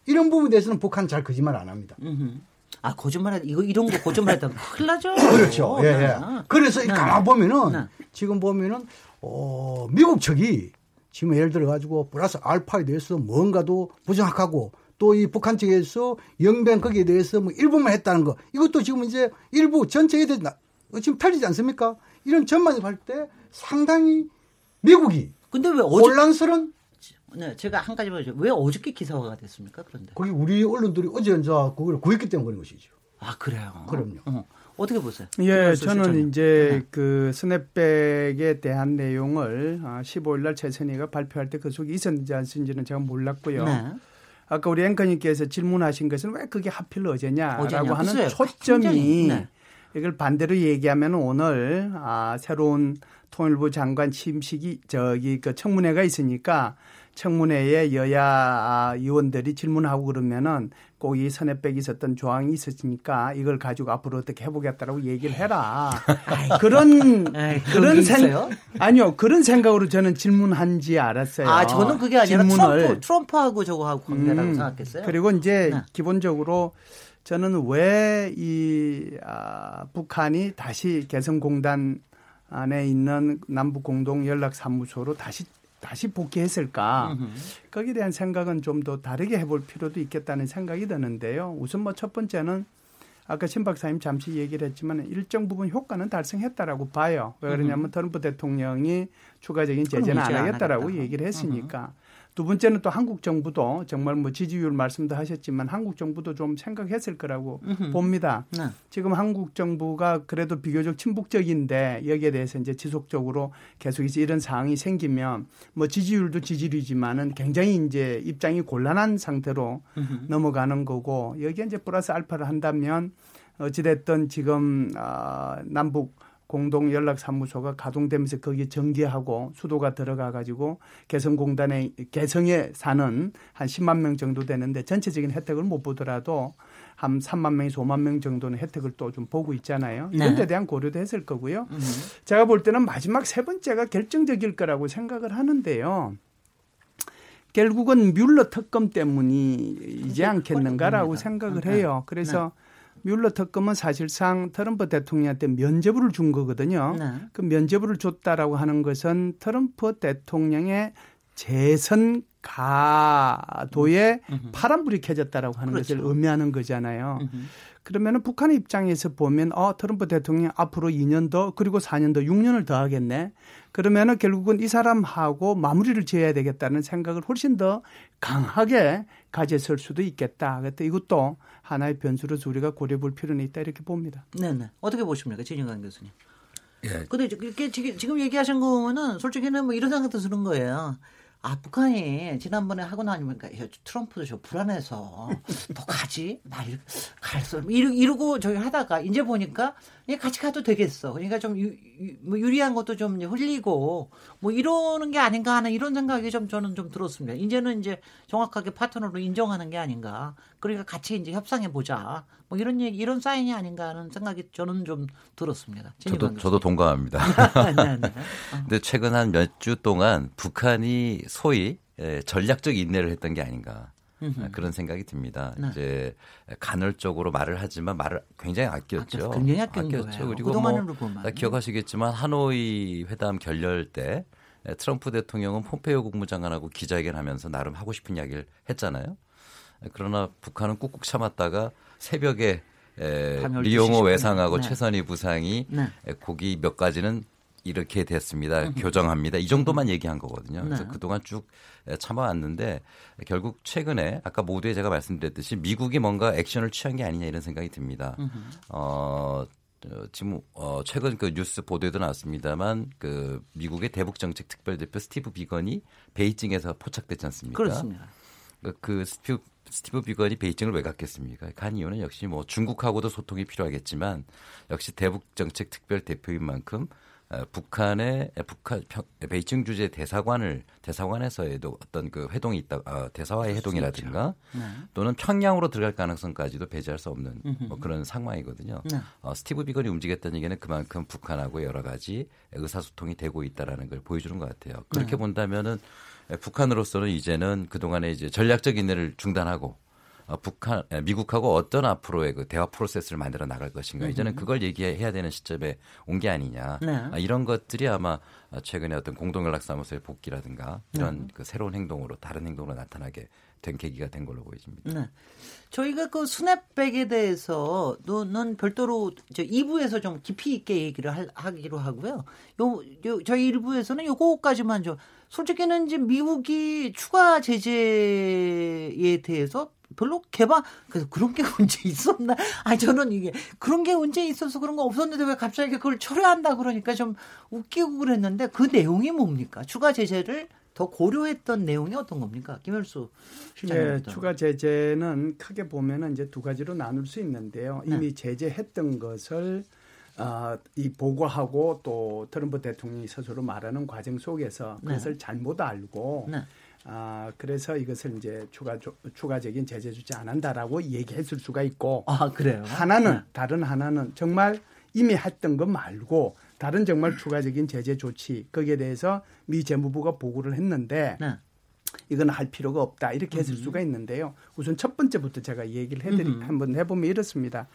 Speaker 3: 이런 부분에 대해서는 북한 잘 거짓말 안 합니다. 음흠.
Speaker 1: 아 거짓말 이거 이런 거 거짓말했다 큰일 나죠.
Speaker 3: 그렇죠. 예, 예. 그래서 네. 가만 보면은 네. 지금 보면은 어 미국 측이 지금 예를 들어 가지고 플러스 알파에 대해서 뭔가도 부정확하고 또 이 북한 측에서 영변 거기에 대해서 뭐 일부만 했다는 거 이것도 지금 이제 일부 전체에 대해서 지금 틀리지 않습니까? 이런 전망을 할 때 상당히 미국이 근데 왜 어제... 혼란스러운
Speaker 1: 네, 제가 한 가지 말이죠. 왜 어저께 기사화가 됐습니까? 그런데.
Speaker 3: 거기 우리 언론들이 어제 이제 그걸 구했기 때문에 그런 것이죠.
Speaker 1: 아, 그래요?
Speaker 3: 그럼요.
Speaker 1: 어. 어떻게 보세요?
Speaker 6: 예, 저는 이제 네. 그 스냅백에 대한 내용을 15일 아, 날 최선희가 발표할 때 그 속에 있었는지 안 있었는지는 제가 몰랐고요. 네. 아까 우리 앵커님께서 질문하신 것은 왜 그게 하필 어제냐라고 어제냐? 하는 글쎄요. 초점이 네. 이걸 반대로 얘기하면 오늘 아, 새로운 통일부 장관 취임식이 저기 그 청문회가 있으니까 청문회에 여야 아, 의원들이 질문하고 그러면은 꼭 이 선에 빼기 있었던 조항이 있었으니까 이걸 가지고 앞으로 어떻게 해보겠다라고 얘기를 해라. 그런
Speaker 1: 에이,
Speaker 6: 그런 생? 아니요 그런 생각으로 저는 질문한지 알았어요.
Speaker 1: 아, 저는 그게 아니라
Speaker 6: 질문을.
Speaker 1: 트럼프, 트럼프하고 저거 하고 관계라고
Speaker 6: 음,
Speaker 1: 생각했어요.
Speaker 6: 그리고 이제
Speaker 1: 네.
Speaker 6: 기본적으로 저는 왜 이 아, 북한이 다시 개성공단 안에 있는 남북 공동 연락 사무소로 다시 다시 복귀했을까? 거기에 대한 생각은 좀 더 다르게 해볼 필요도 있겠다는 생각이 드는데요. 우선 뭐 첫 번째는 아까 신 박사님 잠시 얘기를 했지만 일정 부분 효과는 달성했다라고 봐요. 왜 그러냐면 트럼프 대통령이 추가적인 제재는
Speaker 1: 안안
Speaker 6: 하겠다라고
Speaker 1: 하겠다.
Speaker 6: 얘기를 했으니까. 두 번째는 또 한국 정부도 정말 뭐 지지율 말씀도 하셨지만 한국 정부도 좀 생각했을 거라고 봅니다.
Speaker 1: 네.
Speaker 6: 지금 한국 정부가 그래도 비교적 친북적인데 여기에 대해서 이제 지속적으로 계속 이제 이런 상황이 생기면 뭐 지지율도 지지율이지만은 굉장히 이제 입장이 곤란한 상태로 넘어가는 거고 여기에 이제 플러스 알파를 한다면 어찌됐든 지금 아, 남북 공동 연락 사무소가 가동되면서 거기에 전개하고 수도가 들어가 가지고 개성공단에 개성에 사는 한 10만 명 정도 되는데 전체적인 혜택을 못 보더라도 한 3만 명에서 5만 명 정도는 혜택을 또 좀 보고 있잖아요. 이런
Speaker 1: 네.
Speaker 6: 데 대한 고려도 했을 거고요. 제가 볼 때는 마지막 세 번째가 결정적일 거라고 생각을 하는데요. 결국은 뮬러 특검 때문이지 않겠는가라고. 생각을
Speaker 1: 네.
Speaker 6: 해요. 그래서 뮬러 특검은 사실상 트럼프 대통령한테 면죄부를 준 거거든요.
Speaker 1: 네.
Speaker 6: 그 면죄부를 줬다라고 하는 것은 트럼프 대통령의 재선 가도에 파란불이 켜졌다라고 하는 것을
Speaker 1: 그렇죠.
Speaker 6: 의미하는 거잖아요. 그러면은 북한의 입장에서 보면 어 트럼프 대통령 앞으로 2년 더 그리고 4년 더 6년을 더 하겠네. 그러면은 결국은 이 사람하고 마무리를 지어야 되겠다는 생각을 훨씬 더 강하게 가졌을 수도 있겠다. 그때 이것도 하나의 변수로서 우리가 고려해 볼 필요는 있다 이렇게 봅니다.
Speaker 1: 네, 네. 어떻게 보십니까, 진영관 교수님?
Speaker 5: 예.
Speaker 1: 근데 이게 지금 얘기하신 거 보면은 솔직히는 뭐 이런 생각도 드는 거예요. 아, 북한이 지난번에 하고 나니까 야, 트럼프도 저 불안해서 더 가지? 나 이렇게 갈수 이러, 이러고 저기 하다가 이제 보니까 얘 같이 가도 되겠어. 그러니까 좀 유, 유, 뭐 유리한 것도 좀 흘리고 뭐 이러는 게 아닌가 하는 이런 생각이 좀 저는 좀 들었습니다. 이제는 이제 정확하게 파트너로 인정하는 게 아닌가. 그러니까 같이 이제 협상해 보자. 뭐 이런 얘기 이런 사인이 아닌가 하는 생각이 저는 좀 들었습니다.
Speaker 5: 저도 저도 동감합니다.
Speaker 1: 네, 네.
Speaker 5: 근데 최근 한 몇 주 동안 북한이 소위 예, 전략적 인내를 했던 게 아닌가 아, 그런 생각이 듭니다.
Speaker 1: 네.
Speaker 5: 이제 간헐적으로 말을 하지만 말을 굉장히 아꼈죠.
Speaker 1: 아꼈어. 굉장히 거예요.
Speaker 5: 그리고 뭐
Speaker 1: 그동안으로 보면.
Speaker 5: 다 기억하시겠지만 하노이 회담 결렬 때 예, 트럼프 대통령은 폼페이오 국무장관하고 기자회견하면서 나름 하고 싶은 이야기를 했잖아요. 예, 그러나 북한은 꾹꾹 참았다가 새벽에 에,
Speaker 1: 밤 12시
Speaker 5: 리용호
Speaker 1: 10분.
Speaker 5: 외상하고
Speaker 1: 네.
Speaker 5: 최선희 부상이
Speaker 1: 네.
Speaker 5: 에, 거기 몇 가지는 이렇게 됐습니다. 교정합니다. 이 정도만 얘기한 거거든요. 그래서
Speaker 1: 네.
Speaker 5: 그동안 쭉 에, 참아왔는데 결국 최근에 아까 모두에 제가 말씀드렸듯이 미국이 뭔가 액션을 취한 게 아니냐 이런 생각이 듭니다. 어, 어, 지금 어, 최근 그 뉴스 보도에도 나왔습니다만 그 미국의 대북 정책 특별 대표 스티브 비건이 베이징에서 포착됐지 않습니까?
Speaker 1: 그렇습니다.
Speaker 5: 그, 그 스티브, 스티브 비건이 베이징을 왜 갔겠습니까? 간 이유는 역시 뭐 중국하고도 소통이 필요하겠지만 역시 대북 정책 특별 대표인 만큼 어, 북한의 북한 평- 베이징 주재 대사관을 대사관에서에도 어떤 그 회동이 있다 어, 대사와의 회동이라든가
Speaker 1: 네.
Speaker 5: 또는 평양으로 들어갈 가능성까지도 배제할 수 없는 뭐 그런 상황이거든요.
Speaker 1: 네.
Speaker 5: 어, 스티브 비건이 움직였다는 얘기는 그만큼 북한하고 여러 가지 의사소통이 되고 있다라는 걸 보여주는 것 같아요. 그렇게
Speaker 1: 네.
Speaker 5: 본다면은 북한으로서는 이제는 그 동안에 이제 전략적 인내를 중단하고 어, 북한, 에, 미국하고 어떤 앞으로의 그 대화 프로세스를 만들어 나갈 것인가. 이제는 그걸 얘기해야 되는 시점에 온 게 아니냐.
Speaker 1: 네.
Speaker 5: 아, 이런 것들이 아마 최근에 어떤 공동연락사무소의 복귀라든가 이런 그 새로운 행동으로 다른 행동으로 나타나게 된 계기가 된 걸로 보여집니다.
Speaker 1: 네. 저희가 그 스냅백에 대해서 는 별도로 저 2부에서 좀 깊이 있게 얘기를 할- 하기로 하고요. 요, 요 저희 1부에서는 요거까지만 좀 솔직히는 이제 미국이 추가 제재에 대해서 별로 개방 그래서 그런 게 언제 있었나? 아 저는 이게 그런 게 언제 있어서 그런 거 없었는데 왜 갑자기 그걸 철회한다 그러니까 좀 웃기고 그랬는데 그 내용이 뭡니까? 추가 제재를 더 고려했던 내용이 어떤 겁니까? 김열수 실장님.
Speaker 6: 예, 추가 제재는 크게 보면은 이제 두 가지로 나눌 수 있는데요.
Speaker 1: 네.
Speaker 6: 이미 제재했던 것을 어, 이 보고하고 또 트럼프 대통령이 스스로 말하는 과정 속에서
Speaker 1: 네.
Speaker 6: 그것을 잘못 알고
Speaker 1: 네.
Speaker 6: 아 그래서 이것을 이제 추가 추가적인 제재 조치 안 한다라고 얘기했을 수가 있고
Speaker 1: 아 그래요.
Speaker 6: 하나는
Speaker 1: 네.
Speaker 6: 다른 하나는 정말 이미 했던 것 말고 다른 정말 추가적인 제재 조치 거기에 대해서 미 재무부가 보고를 했는데
Speaker 1: 네.
Speaker 6: 이건 할 필요가 없다 이렇게 했을 수가 있는데요. 우선 첫 번째부터 제가 얘기를 해드리
Speaker 1: 음흠.
Speaker 6: 한번 해보면 이렇습니다.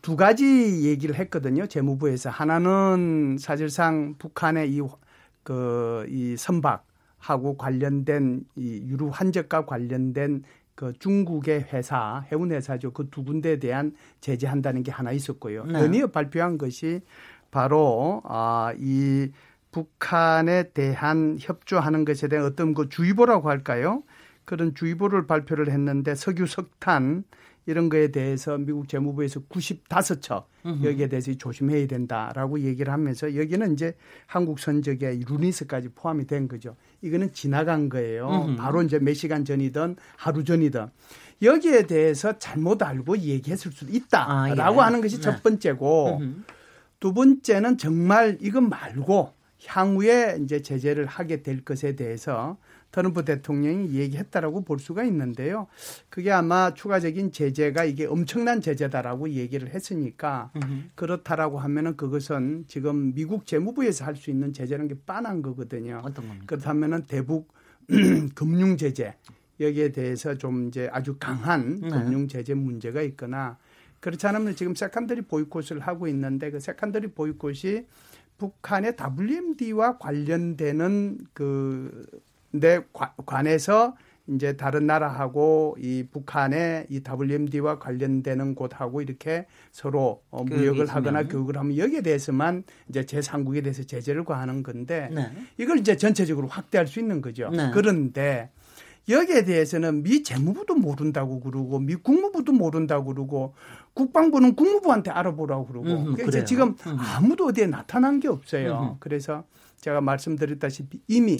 Speaker 6: 두 가지 얘기를 했거든요. 재무부에서 하나는 사실상 북한의 이그이 선박 하고 관련된 이 유류 환적과 관련된 그 중국의 회사 해운 회사죠. 그 두 군데에 대한 제재한다는 게 하나 있었고요.
Speaker 1: 네.
Speaker 6: 연이어 발표한 것이 바로 아이 북한에 대한 협조하는 것에 대한 어떤 그 주의보라고 할까요? 그런 주의보를 발표를 했는데 석유, 석탄 이런 거에 대해서 미국 재무부에서 95척 여기에 대해서 조심해야 된다라고 얘기를 하면서 여기는 이제 한국 선적의 루니스까지 포함이 된 거죠. 이거는 지나간 거예요.
Speaker 1: 음흠.
Speaker 6: 바로 이제 몇 시간 전이든 하루 전이든 여기에 대해서 잘못 알고 얘기했을 수도 있다라고
Speaker 1: 아, 예.
Speaker 6: 하는 것이
Speaker 1: 네.
Speaker 6: 첫 번째고
Speaker 1: 음흠.
Speaker 6: 두 번째는 정말 이건 말고 향후에 이제 제재를 하게 될 것에 대해서 트럼프 대통령이 얘기했다라고 볼 수가 있는데요. 그게 아마 추가적인 제재가 이게 엄청난 제재다라고 얘기를 했으니까 그렇다라고 하면은 그것은 지금 미국 재무부에서 할 수 있는 제재는 게 빤한 거거든요.
Speaker 1: 어떤 겁니까?
Speaker 6: 그렇다면은 대북 금융 제재 여기에 대해서 좀 이제 아주 강한
Speaker 1: 네.
Speaker 6: 금융 제재 문제가 있거나 그렇지 않으면 지금 secondary boycott을 하고 있는데 그 secondary boycott이 북한의 WMD와 관련되는 그 내 관해서 이제 다른 나라하고 이 북한의 이 WMD와 관련되는 곳하고 이렇게 서로 어, 무역을. 하거나 교육을 하면 여기에 대해서만 이제 제3국에 대해서 제재를 가하는 건데
Speaker 1: 네.
Speaker 6: 이걸 이제 전체적으로 확대할 수 있는 거죠.
Speaker 1: 네.
Speaker 6: 그런데 여기에 대해서는 미 재무부도 모른다고 그러고 미 국무부도 모른다고 그러고 국방부는 국무부한테 알아보라고 그러고
Speaker 1: 음흠,
Speaker 6: 그러니까 이제
Speaker 1: 그래요.
Speaker 6: 지금
Speaker 1: 음흠.
Speaker 6: 아무도 어디에 나타난 게 없어요.
Speaker 1: 음흠.
Speaker 6: 그래서 제가 말씀드렸다시피 이미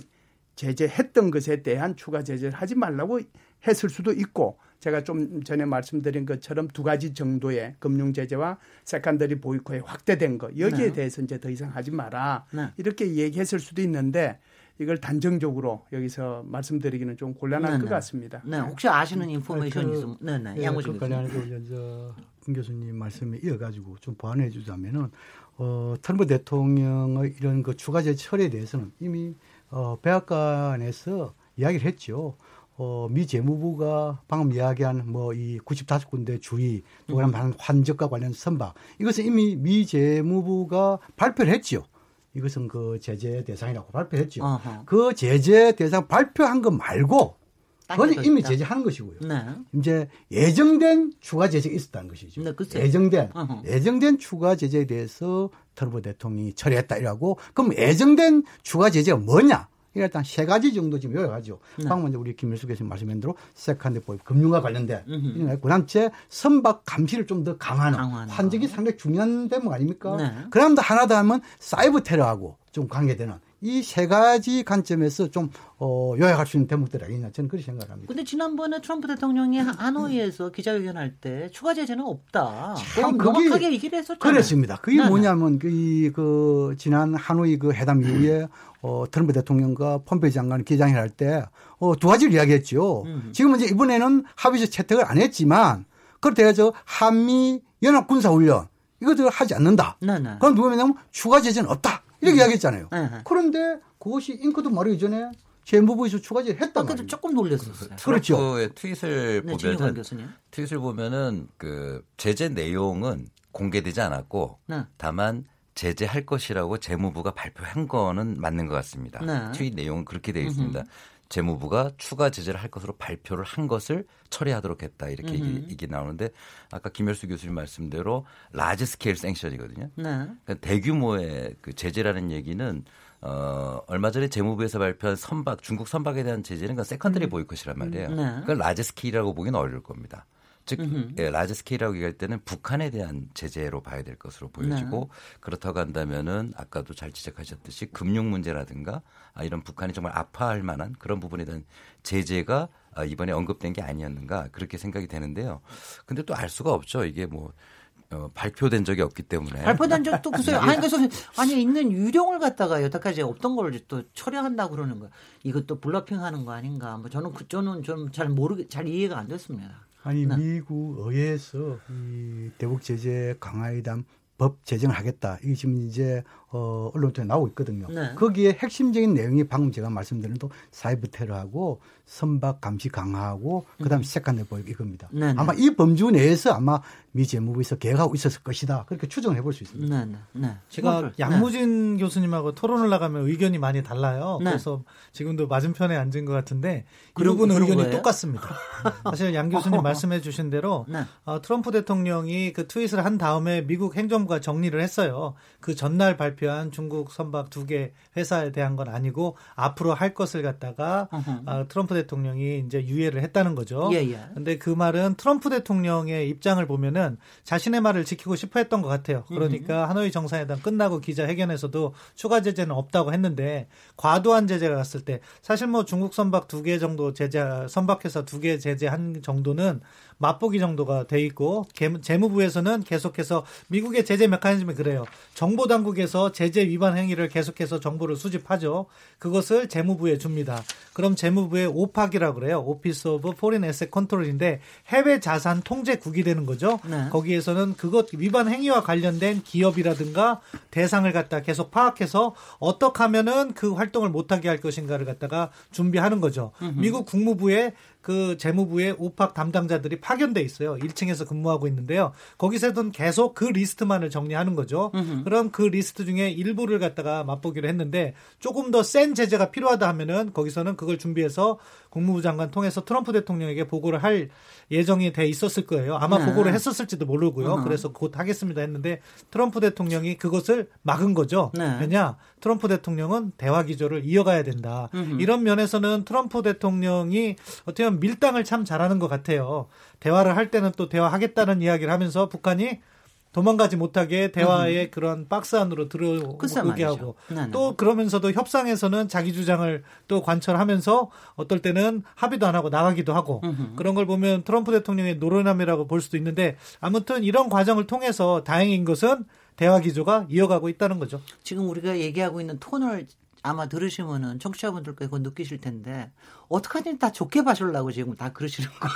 Speaker 6: 제재했던 것에 대한 추가 제재를 하지 말라고 했을 수도 있고 제가 좀 전에 말씀드린 것처럼 두 가지 정도의 금융 제재와 secondary boycott에 확대된 거 여기에
Speaker 1: 네.
Speaker 6: 대해서 이제 더 이상 하지 마라
Speaker 1: 네.
Speaker 6: 이렇게 얘기했을 수도 있는데 이걸 단정적으로 여기서 말씀드리기는 좀 곤란할
Speaker 1: 네,
Speaker 6: 것
Speaker 1: 네.
Speaker 6: 같습니다.
Speaker 1: 네, 혹시 아시는 information이
Speaker 3: 그,
Speaker 1: 있으면 네네
Speaker 3: 예,
Speaker 1: 양호실
Speaker 3: 그
Speaker 1: 교수님.
Speaker 3: 교수님 말씀에 이어가지고 좀 보완해 주자면은 어, 트럼프 대통령의 이런 그 추가 처리에 대해서는 이미 어, 백악관에서 이야기를 했죠. 어, 미 재무부가 방금 이야기한 뭐 이 95군데 주의, 또 그다음 한 환적과 관련 선박 이것은 이미 미 재무부가 발표를 했죠. 이것은 그 제재 대상이라고 발표했죠.
Speaker 1: 어허.
Speaker 3: 그 제재 대상 발표한 거 말고
Speaker 1: 딴
Speaker 3: 그건 이미
Speaker 1: 있다.
Speaker 3: 제재하는 것이고요.
Speaker 1: 네.
Speaker 3: 이제 예정된 추가 제재가 있었다는 것이죠.
Speaker 1: 네.
Speaker 3: 예정된
Speaker 1: 어허.
Speaker 3: 예정된 추가 제재에 대해서 트럼프 대통령이 철회했다 이라고 그럼 예정된 추가 제재가 뭐냐? 일단 세 가지 정도 지금 요약하죠.
Speaker 1: 네.
Speaker 3: 방금 먼저 우리 김열수 교수님 말씀한 대로 secondary boycott 금융과 관련된. 이런 거 있고, 그다음 제 선박 감시를 좀 더 강화하는 환적이
Speaker 1: 거.
Speaker 3: 상당히 중요한 대목 아닙니까?
Speaker 1: 네.
Speaker 3: 그다음 또 하나 더 하면 사이버 테러하고 좀 관계되는 이 세 가지 관점에서 좀 어, 요약할 수 있는 대목들이 아니냐 저는 그렇게 생각합니다.
Speaker 1: 근데 지난번에 트럼프 대통령이 하- 하노이에서 기자회견할 때 추가 제재는 없다.
Speaker 3: 참
Speaker 1: 명확하게 얘기를 했었잖아요.
Speaker 3: 그렇습니다. 그게
Speaker 1: 네네.
Speaker 3: 뭐냐면 그, 이, 그 지난 하노이 그 회담 이후에 어, 트럼프 대통령과 폼페이 장관 기장회를 할때 어, 두 가지를 이야기했죠.
Speaker 1: 음.
Speaker 3: 지금 이제 이번에는 합의서 채택을 안 했지만 그렇다 해서 한미 연합 군사 훈련 이것들을 하지 않는다.
Speaker 1: 네네.
Speaker 3: 그럼 누가 뭐냐면 추가 제재는 없다. 이렇게 이야기했잖아요.
Speaker 1: 네 네.
Speaker 3: 그런데 그것이 잉크도 마르기 전에 재무부에서 추가 제재 했단
Speaker 1: 아까도
Speaker 3: 말이에요.
Speaker 1: 조금 놀랐었어요.
Speaker 3: 그렇죠.
Speaker 5: 트럼프의 트윗을
Speaker 1: 네,
Speaker 5: 보면은. 트윗을 보면은 그 제재 내용은 공개되지 않았고
Speaker 1: 네.
Speaker 5: 다만 제재할 것이라고 재무부가 발표한 거는 맞는 것 같습니다.
Speaker 1: 네.
Speaker 5: 트윗 내용은 그렇게 되어 있습니다. 재무부가 추가 제재를 할 것으로 발표를 한 것을 처리하도록 했다 이렇게 얘기, 얘기 나오는데 아까 김열수 교수님 말씀대로 large scale sanction이거든요.
Speaker 1: 네.
Speaker 5: 그러니까 대규모의 그 제재라는 얘기는 어 얼마 전에 재무부에서 발표한 선박 중국 선박에 대한 제재는 그 secondary boycott이란 말이에요.
Speaker 1: 네.
Speaker 5: 그건 large scale이라고 보기는 어려울 겁니다. 즉 예, large scale이라고 얘기할 때는 북한에 대한 제재로 봐야 될 것으로 보여지고 그렇다고 한다면은 아까도 잘 지적하셨듯이 금융 문제라든가 아, 이런 북한이 정말 아파할 만한 그런 부분에 대한 제재가 아, 이번에 언급된 게 아니었는가 그렇게 생각이 되는데요. 근데 또 알 수가 없죠. 이게 뭐 어, 발표된 적이 없기 때문에
Speaker 1: 발표된 적도 없어요. 아니 그래서 아니 있는 유령을 갖다가 여태까지 없던 걸 또 처리한다고 그러는 거야. 이것도 블러핑하는 거 아닌가? 뭐 저는 그 저는 좀잘 모르게 잘 이해가 안 됐습니다.
Speaker 3: 아니
Speaker 1: 네.
Speaker 3: 미국 의회에서 이 대북 제재 강화에 대한 법 제정을 하겠다. 이게 지금 이제 어 언론 통해 나오고 있거든요.
Speaker 1: 네.
Speaker 3: 거기에 핵심적인 내용이 방금 제가 말씀드린 또 사이버 테러하고 선박 감시 강화하고 그다음 에 secondary boycott 이겁니다.
Speaker 1: 네, 네.
Speaker 3: 아마 이 범주 내에서 아마 미 재무부에서 계획하고 있었을 것이다. 그렇게 추정을 해볼 수 있습니다.
Speaker 1: 네, 네, 네.
Speaker 4: 제가 양무진 교수님하고 토론을 나가면 의견이 많이 달라요.
Speaker 1: 네.
Speaker 4: 그래서 지금도 맞은편에 앉은 것 같은데
Speaker 1: 그런
Speaker 4: 의견이
Speaker 1: 거예요?
Speaker 4: 똑같습니다. 사실 양 교수님 말씀해 주신 대로
Speaker 1: 네.
Speaker 4: 어, 트럼프 대통령이 그 트윗을 한 다음에 미국 행정부가 정리를 했어요. 그 전날 발표한 중국 선박 두 개 회사에 대한 건 아니고 앞으로 할 것을 갖다가
Speaker 1: 어허.
Speaker 4: 아, 트럼프 대통령이 이제 유예를 했다는 거죠.
Speaker 1: 예, 예.
Speaker 4: 근데 그 말은 트럼프 대통령의 입장을 보면은 자신의 말을 지키고 싶어 했던 것 같아요. 그러니까 하노이 정상회담 끝나고 기자회견에서도 추가 제재는 없다고 했는데 과도한 제재가 갔을 때 사실 뭐 중국 선박 두 개 정도 제재 선박회사 두개 제재한 정도는 맛보기 정도가 돼 있고 개- 재무부에서는 계속해서 미국의 제재 메커니즘이 그래요. 정보 당국에서 제재 위반 행위를 계속해서 정보를 수집하죠. 그것을 재무부에 줍니다. 그럼 재무부의 OFAC이라고 그래요. Office of Foreign Assets Control인데 해외 자산 통제국이 되는 거죠.
Speaker 1: 네.
Speaker 4: 거기에서는 그것 위반 행위와 관련된 기업이라든가 대상을 갖다 계속 파악해서 어떻게 하면은 그 활동을 못하게 할 것인가를 갖다가 준비하는 거죠. 미국 국무부에 그 재무부의 OFAC 담당자들이 파견돼 있어요. 1층에서 근무하고 있는데요. 거기서든 계속 그 리스트만을 정리하는 거죠. 그럼 그 리스트 중에 일부를 갖다가 맛보기로 했는데 조금 더 센 제재가 필요하다 하면은 거기서는 그걸 준비해서 국무부 장관 통해서 트럼프 대통령에게 보고를 할 예정이 돼 있었을 거예요. 아마
Speaker 1: 네.
Speaker 4: 보고를 했었을지도 모르고요.
Speaker 1: 어허.
Speaker 4: 그래서 곧 하겠습니다 했는데 트럼프 대통령이 그것을 막은 거죠.
Speaker 1: 네.
Speaker 4: 왜냐? 트럼프 대통령은 대화 기조를 이어가야 된다. 이런 면에서는 트럼프 대통령이 어떻게 보면 밀당을 참 잘하는 것 같아요. 대화를 할 때는 또 대화하겠다는 이야기를 하면서 북한이 도망가지 못하게 대화의 그런 박스 안으로 들어오게. 하고
Speaker 1: 네네.
Speaker 4: 또 그러면서도 협상에서는 자기 주장을 또 관철하면서 어떨 때는 합의도 안 하고 나가기도 하고 그런 걸 보면 트럼프 대통령의 노련함이라고 볼 수도 있는데 아무튼 이런 과정을 통해서 다행인 것은 대화 기조가 이어가고 있다는 거죠.
Speaker 1: 지금 우리가 얘기하고 있는 톤을 아마 들으시면은 청취자분들께서 그거 느끼실 텐데 어떡하든 다 좋게 봐주려고 지금 다 그러시는 거야.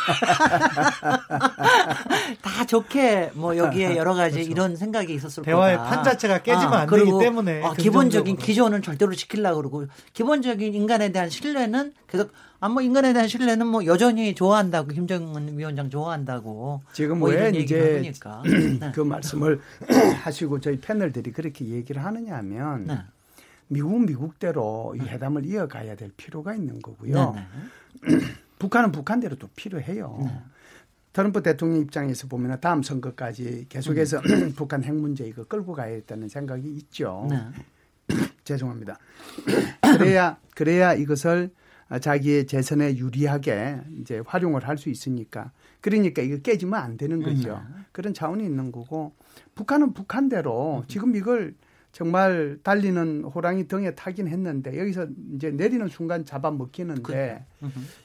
Speaker 1: 다 좋게 뭐 여기에 여러 가지 이런 생각이 있었을 거다.
Speaker 4: 그렇죠. 대화의 판 자체가 깨지면 안 되기
Speaker 1: 그리고,
Speaker 4: 때문에
Speaker 1: 아, 기본적인. 기존은 절대로 지키려고 그러고 기본적인 인간에 대한 신뢰는 계속 아뭐 인간에 대한 신뢰는 뭐 여전히 좋아한다고 김정은 위원장 좋아한다고
Speaker 6: 지금
Speaker 1: 뭐
Speaker 6: 왜 이제
Speaker 1: 하니까 네.
Speaker 6: 그 말씀을 하시고 저희 패널들이 그렇게 얘기를 하느냐 하면
Speaker 1: 네.
Speaker 6: 미국 미국대로 이 회담을 이어가야 될 필요가 있는 거고요.
Speaker 1: 네, 네.
Speaker 6: 북한은 북한대로 또 필요해요. 트럼프 대통령 입장에서 보면 다음 선거까지 계속해서 북한 핵 문제 이거 끌고 가야겠다는 생각이 있죠.
Speaker 1: 네.
Speaker 6: 죄송합니다. 그래야 그래야 이것을 자기의 재선에 유리하게 이제 활용을 할 수 있으니까 그러니까 이거 깨지면 안 되는 거죠. 그런 차원이 있는 거고 북한은 북한대로 지금 이걸 정말 달리는 호랑이 등에 타긴 했는데 여기서 이제 내리는 순간 잡아먹히는데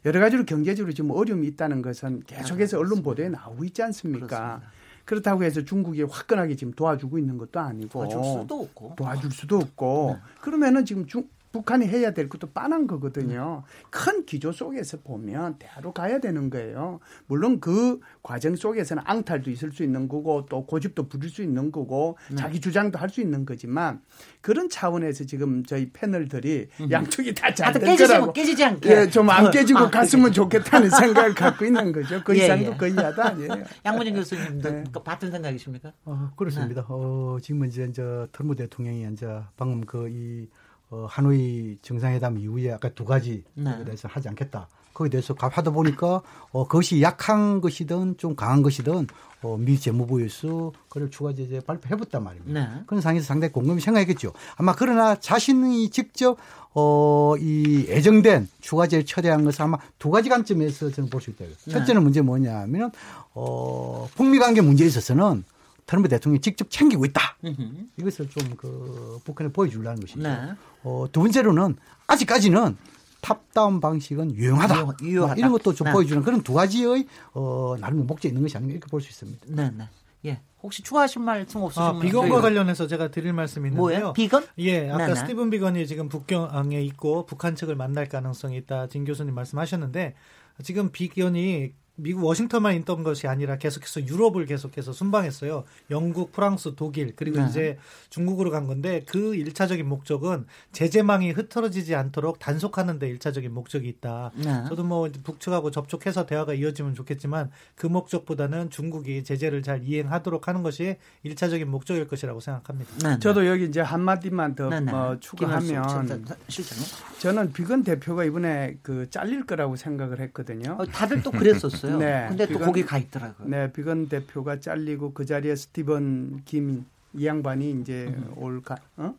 Speaker 6: 여러 가지로 경제적으로 지금 어려움이 있다는 것은 계속해서 언론 보도에 나오고 있지 않습니까?
Speaker 1: 그렇습니다.
Speaker 6: 그렇다고 해서 중국이 화끈하게 지금 도와주고 있는 것도 아니고
Speaker 1: 도와줄 수도 없고.
Speaker 6: 도와줄 수도 없고. 그러면은 지금 중, 북한이 해야 될 것도 빤한 거거든요. 큰 기조 속에서 보면 대화로 가야 되는 거예요. 물론 그 과정 속에서는 앙탈도 있을 수 있는 거고 또 고집도 부릴 수 있는 거고 자기 주장도 할 수 있는 거지만 그런 차원에서 지금 저희 패널들이 양쪽이 다잘
Speaker 1: 하여튼
Speaker 6: 될
Speaker 1: 깨지지,
Speaker 6: 거라고
Speaker 1: 깨지지 않게.
Speaker 6: 예, 좀안
Speaker 1: 어,
Speaker 6: 깨지고
Speaker 1: 아,
Speaker 6: 갔으면 좋겠다는 생각을 갖고 있는 거죠. 그
Speaker 1: 예,
Speaker 6: 이상도
Speaker 1: 예.
Speaker 6: 그 이하도 아니에요.
Speaker 1: 양문정 교수님도
Speaker 6: 네.
Speaker 1: 그 같은 생각이십니까?
Speaker 3: 어, 그렇습니다. 어, 지금 이제 이제 트럼프 대통령이 이제 방금 그이 어, 하노이 정상회담 이후에 아까 두 가지
Speaker 1: 네.
Speaker 3: 에 대해서 하지 않겠다. 거기에 대해서 가- 하다 보니까 어, 그것이 약한 것이든 좀 강한 것이든 어, 미 재무부에서 그걸 추가 제재 발표해봤단 말입니다.
Speaker 1: 네.
Speaker 3: 그런 상황에서 상당히 곰곰이 생각했겠죠. 아마 그러나 자신이 직접 어, 이 예정된 추가 제재를 철회한 것은 아마 두 가지 관점에서 저는 볼 수 있다. 요 첫째는 문제 뭐냐 하면 어, 북미 관계 문제에 있어서는 트럼프 대통령이 직접 챙기고 있다.
Speaker 1: 음흠.
Speaker 3: 이것을 좀 그 북한에 보여주려는 것이죠.
Speaker 1: 네.
Speaker 3: 어, 두 번째로는 아직까지는 top-down 방식은 유용하다.
Speaker 1: 유용- 유효하다.
Speaker 3: 이런 것도 좀
Speaker 1: 네.
Speaker 3: 보여주는 그런 두 가지의 어, 나름의 목적이 있는 것이 아닌가 이렇게 볼 수 있습니다.
Speaker 1: 네, 네. 예. 혹시 추가하실 말씀 없으시면
Speaker 4: 아, 비건과 관련해서 제가 드릴 말씀이 있는데요.
Speaker 1: 뭐예요? 비건?
Speaker 4: 예, 아까
Speaker 1: 네네.
Speaker 4: 스티븐 비건이 지금 북경에 있고 북한 측을 만날 가능성이 있다. 진 교수님 말씀하셨는데 지금 비건이 미국 워싱턴만 있던 것이 아니라 계속해서 유럽을 계속해서 순방했어요. 영국, 프랑스, 독일 그리고
Speaker 1: 네.
Speaker 4: 이제 중국으로 간 건데 그 일차적인 목적은 제재망이 흐트러지지 않도록 단속하는 데 일차적인 목적이 있다.
Speaker 1: 네.
Speaker 4: 저도 뭐 북측하고 접촉해서 대화가 이어지면 좋겠지만 그 목적보다는 중국이 제재를 잘 이행하도록 하는 것이 일차적인 목적일 것이라고 생각합니다.
Speaker 1: 네, 네.
Speaker 6: 저도 여기 이제 한 마디만 더
Speaker 1: 네, 네.
Speaker 6: 어, 추가하면
Speaker 1: 실장님.
Speaker 6: 저는 비건 대표가 이번에 그 잘릴 거라고 생각을 했거든요.
Speaker 1: 어, 다들 또 그랬었어 요.
Speaker 6: 네.
Speaker 1: 근데 또
Speaker 6: 비건-
Speaker 1: 거기 가 있더라고요.
Speaker 6: 네, 비건 대표가 잘리고 그 자리에 스티븐 김 이 양반이 이제 올 거 어?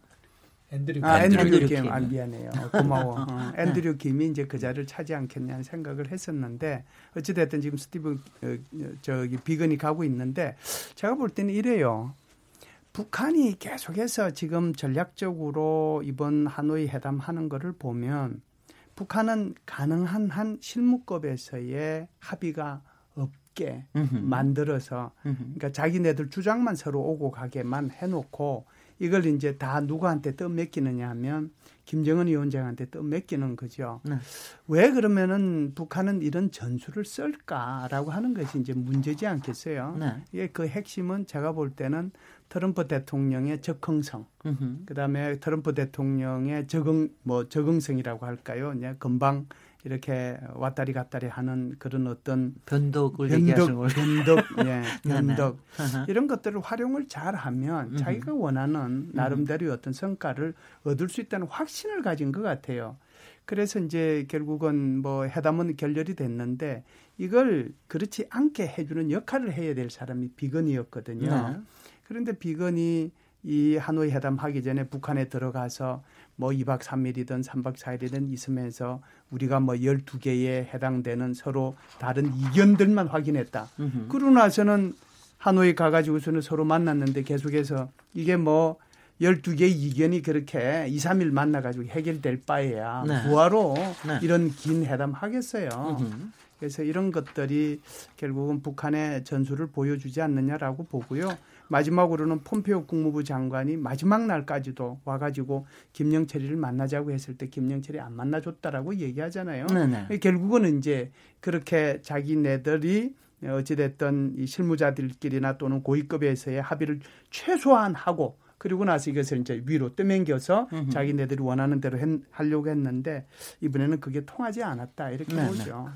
Speaker 4: 앤드류
Speaker 6: 아, 앤드류,
Speaker 1: 앤드류
Speaker 6: 김.
Speaker 1: 김.
Speaker 6: 아, 미안해요. 어, 고마워. 어, 앤드류 김이 이제 그 자리를 차지 않겠냐는 생각을 했었는데 어찌됐든 지금 스티븐 어, 저기 비건이 가고 있는데 제가 볼 때는 이래요. 북한이 계속해서 지금 전략적으로 이번 하노이 회담 하는 거를 보면 북한은 가능한 한 실무급에서의 합의가 없게
Speaker 1: 음흠.
Speaker 6: 만들어서
Speaker 1: 음흠.
Speaker 6: 그러니까 자기네들 주장만 서로 오고 가게만 해놓고 이걸 이제 다 누구한테 떠맡기느냐 하면 김정은 위원장한테 떠맡기는 거죠.
Speaker 1: 네.
Speaker 6: 왜 그러면은 북한은 이런 전술을 쓸까라고 하는 것이 이제 문제지 않겠어요.
Speaker 1: 네.
Speaker 6: 이게 그 핵심은 제가 볼 때는 트럼프 대통령의 적응성. 그다음에 트럼프 대통령의 적응 뭐 적응성이라고 할까요? 이제 금방 이렇게 왔다리 갔다리 하는 그런 어떤
Speaker 1: 변덕을
Speaker 6: 변덕,
Speaker 1: 걸.
Speaker 6: 변덕, 예,
Speaker 1: 네네.
Speaker 6: 변덕
Speaker 1: 어허.
Speaker 6: 이런 것들을 활용을 잘 하면
Speaker 1: 음흠.
Speaker 6: 자기가 원하는 나름대로의 어떤 성과를 얻을 수 있다는 확신을 가진 것 같아요. 그래서 이제 결국은 뭐 회담은 결렬이 됐는데 이걸 그렇지 않게 해주는 역할을 해야 될 사람이 비건이었거든요.
Speaker 1: 네.
Speaker 6: 그런데 비건이 이 하노이 회담 하기 전에 북한에 들어가서 뭐 2박 3일이든 3박 4일이든 있으면서 우리가 뭐 12개에 해당되는 서로 다른 이견들만 확인했다.
Speaker 1: 음흠.
Speaker 6: 그러고 나서는 하노이 가가지고서는 서로 만났는데 계속해서 이게 뭐 12개의 이견이 그렇게 2, 3일 만나가지고 해결될 바에야
Speaker 1: 네.
Speaker 6: 부하로
Speaker 1: 네.
Speaker 6: 이런 긴 회담 하겠어요.
Speaker 1: 음흠.
Speaker 6: 그래서 이런 것들이 결국은 북한의 전술을 보여주지 않느냐라고 보고요. 마지막으로는 폼페오 국무부 장관이 마지막 날까지도 와가지고 김영철이를 만나자고 했을 때 김영철이 안 만나줬다라고 얘기하잖아요.
Speaker 1: 네네.
Speaker 6: 결국은 이제 그렇게 자기네들이 어찌됐든 이 실무자들끼리나 또는 고위급에서의 합의를 최소한 하고 그리고 나서 이것을 이제 위로 떠넘겨서
Speaker 1: 음흠.
Speaker 6: 자기네들이 원하는 대로 했- 하려고 했는데 이번에는 그게 통하지 않았다 이렇게
Speaker 1: 네네.
Speaker 6: 보죠.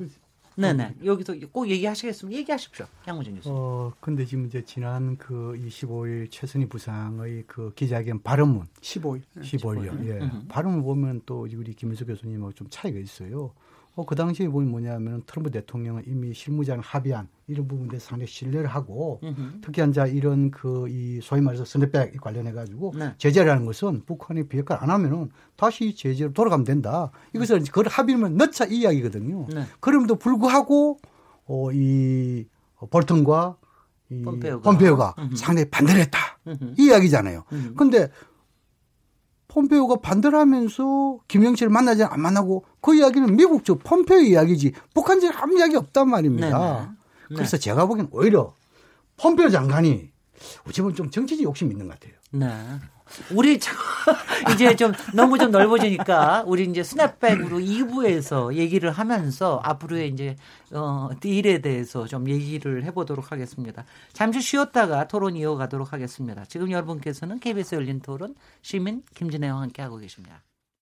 Speaker 1: 네네. 여기서 꼭 얘기하시겠으면 얘기하십시오. 양무진 교수님.
Speaker 3: 어, 근데 지금 이제 지난 그 25일 최순희 부상의 그 기자회견 발언문
Speaker 6: 15일.
Speaker 3: 15일요. 예.
Speaker 1: 음흠.
Speaker 3: 발언을 보면 또 우리 김일수 교수님하고 좀 차이가 있어요. 어, 그 당시에 보면 뭐냐면 트럼프 대통령은 이미 실무자랑 합의한 이런 부분에 상당히 신뢰를 하고
Speaker 1: 음흠.
Speaker 3: 특히 한자 이런 그 이 소위 말해서 스냅백 관련해 가지고
Speaker 1: 네.
Speaker 3: 제재라는 것은 북한이 비핵화 안 하면은 다시 제재로 돌아가면 된다. 이것을 그걸 합의면 넣자 이 이야기거든요.
Speaker 1: 네.
Speaker 3: 그럼에도 불구하고 어, 이 볼턴과 이.
Speaker 1: 폼페오가 음흠.
Speaker 3: 상당히 반대를 했다.
Speaker 1: 음흠.
Speaker 3: 이 이야기잖아요. 근데 폼페오가 반대를 하면서 김영철을 만나지 안 만나고 그 이야기는 미국 쪽 폼페오 이야기지 북한 측 아무 이야기 없단 말입니다.
Speaker 1: 네네. 네.
Speaker 3: 그래서 제가 보기엔 오히려 폼페오 장관이 어찌 보면 좀 정치적 욕심이 있는 것 같아요.
Speaker 1: 네. 우리 저 이제 좀 너무 좀 넓어지니까 우리 이제 스냅백으로 2부에서 얘기를 하면서 앞으로의 이제 어 딜에 대해서 좀 얘기를 해보도록 하겠습니다. 잠시 쉬었다가 토론 이어가도록 하겠습니다. 지금 여러분께서는 KBS 열린 토론 시민 김진애와 함께 하고 계십니다.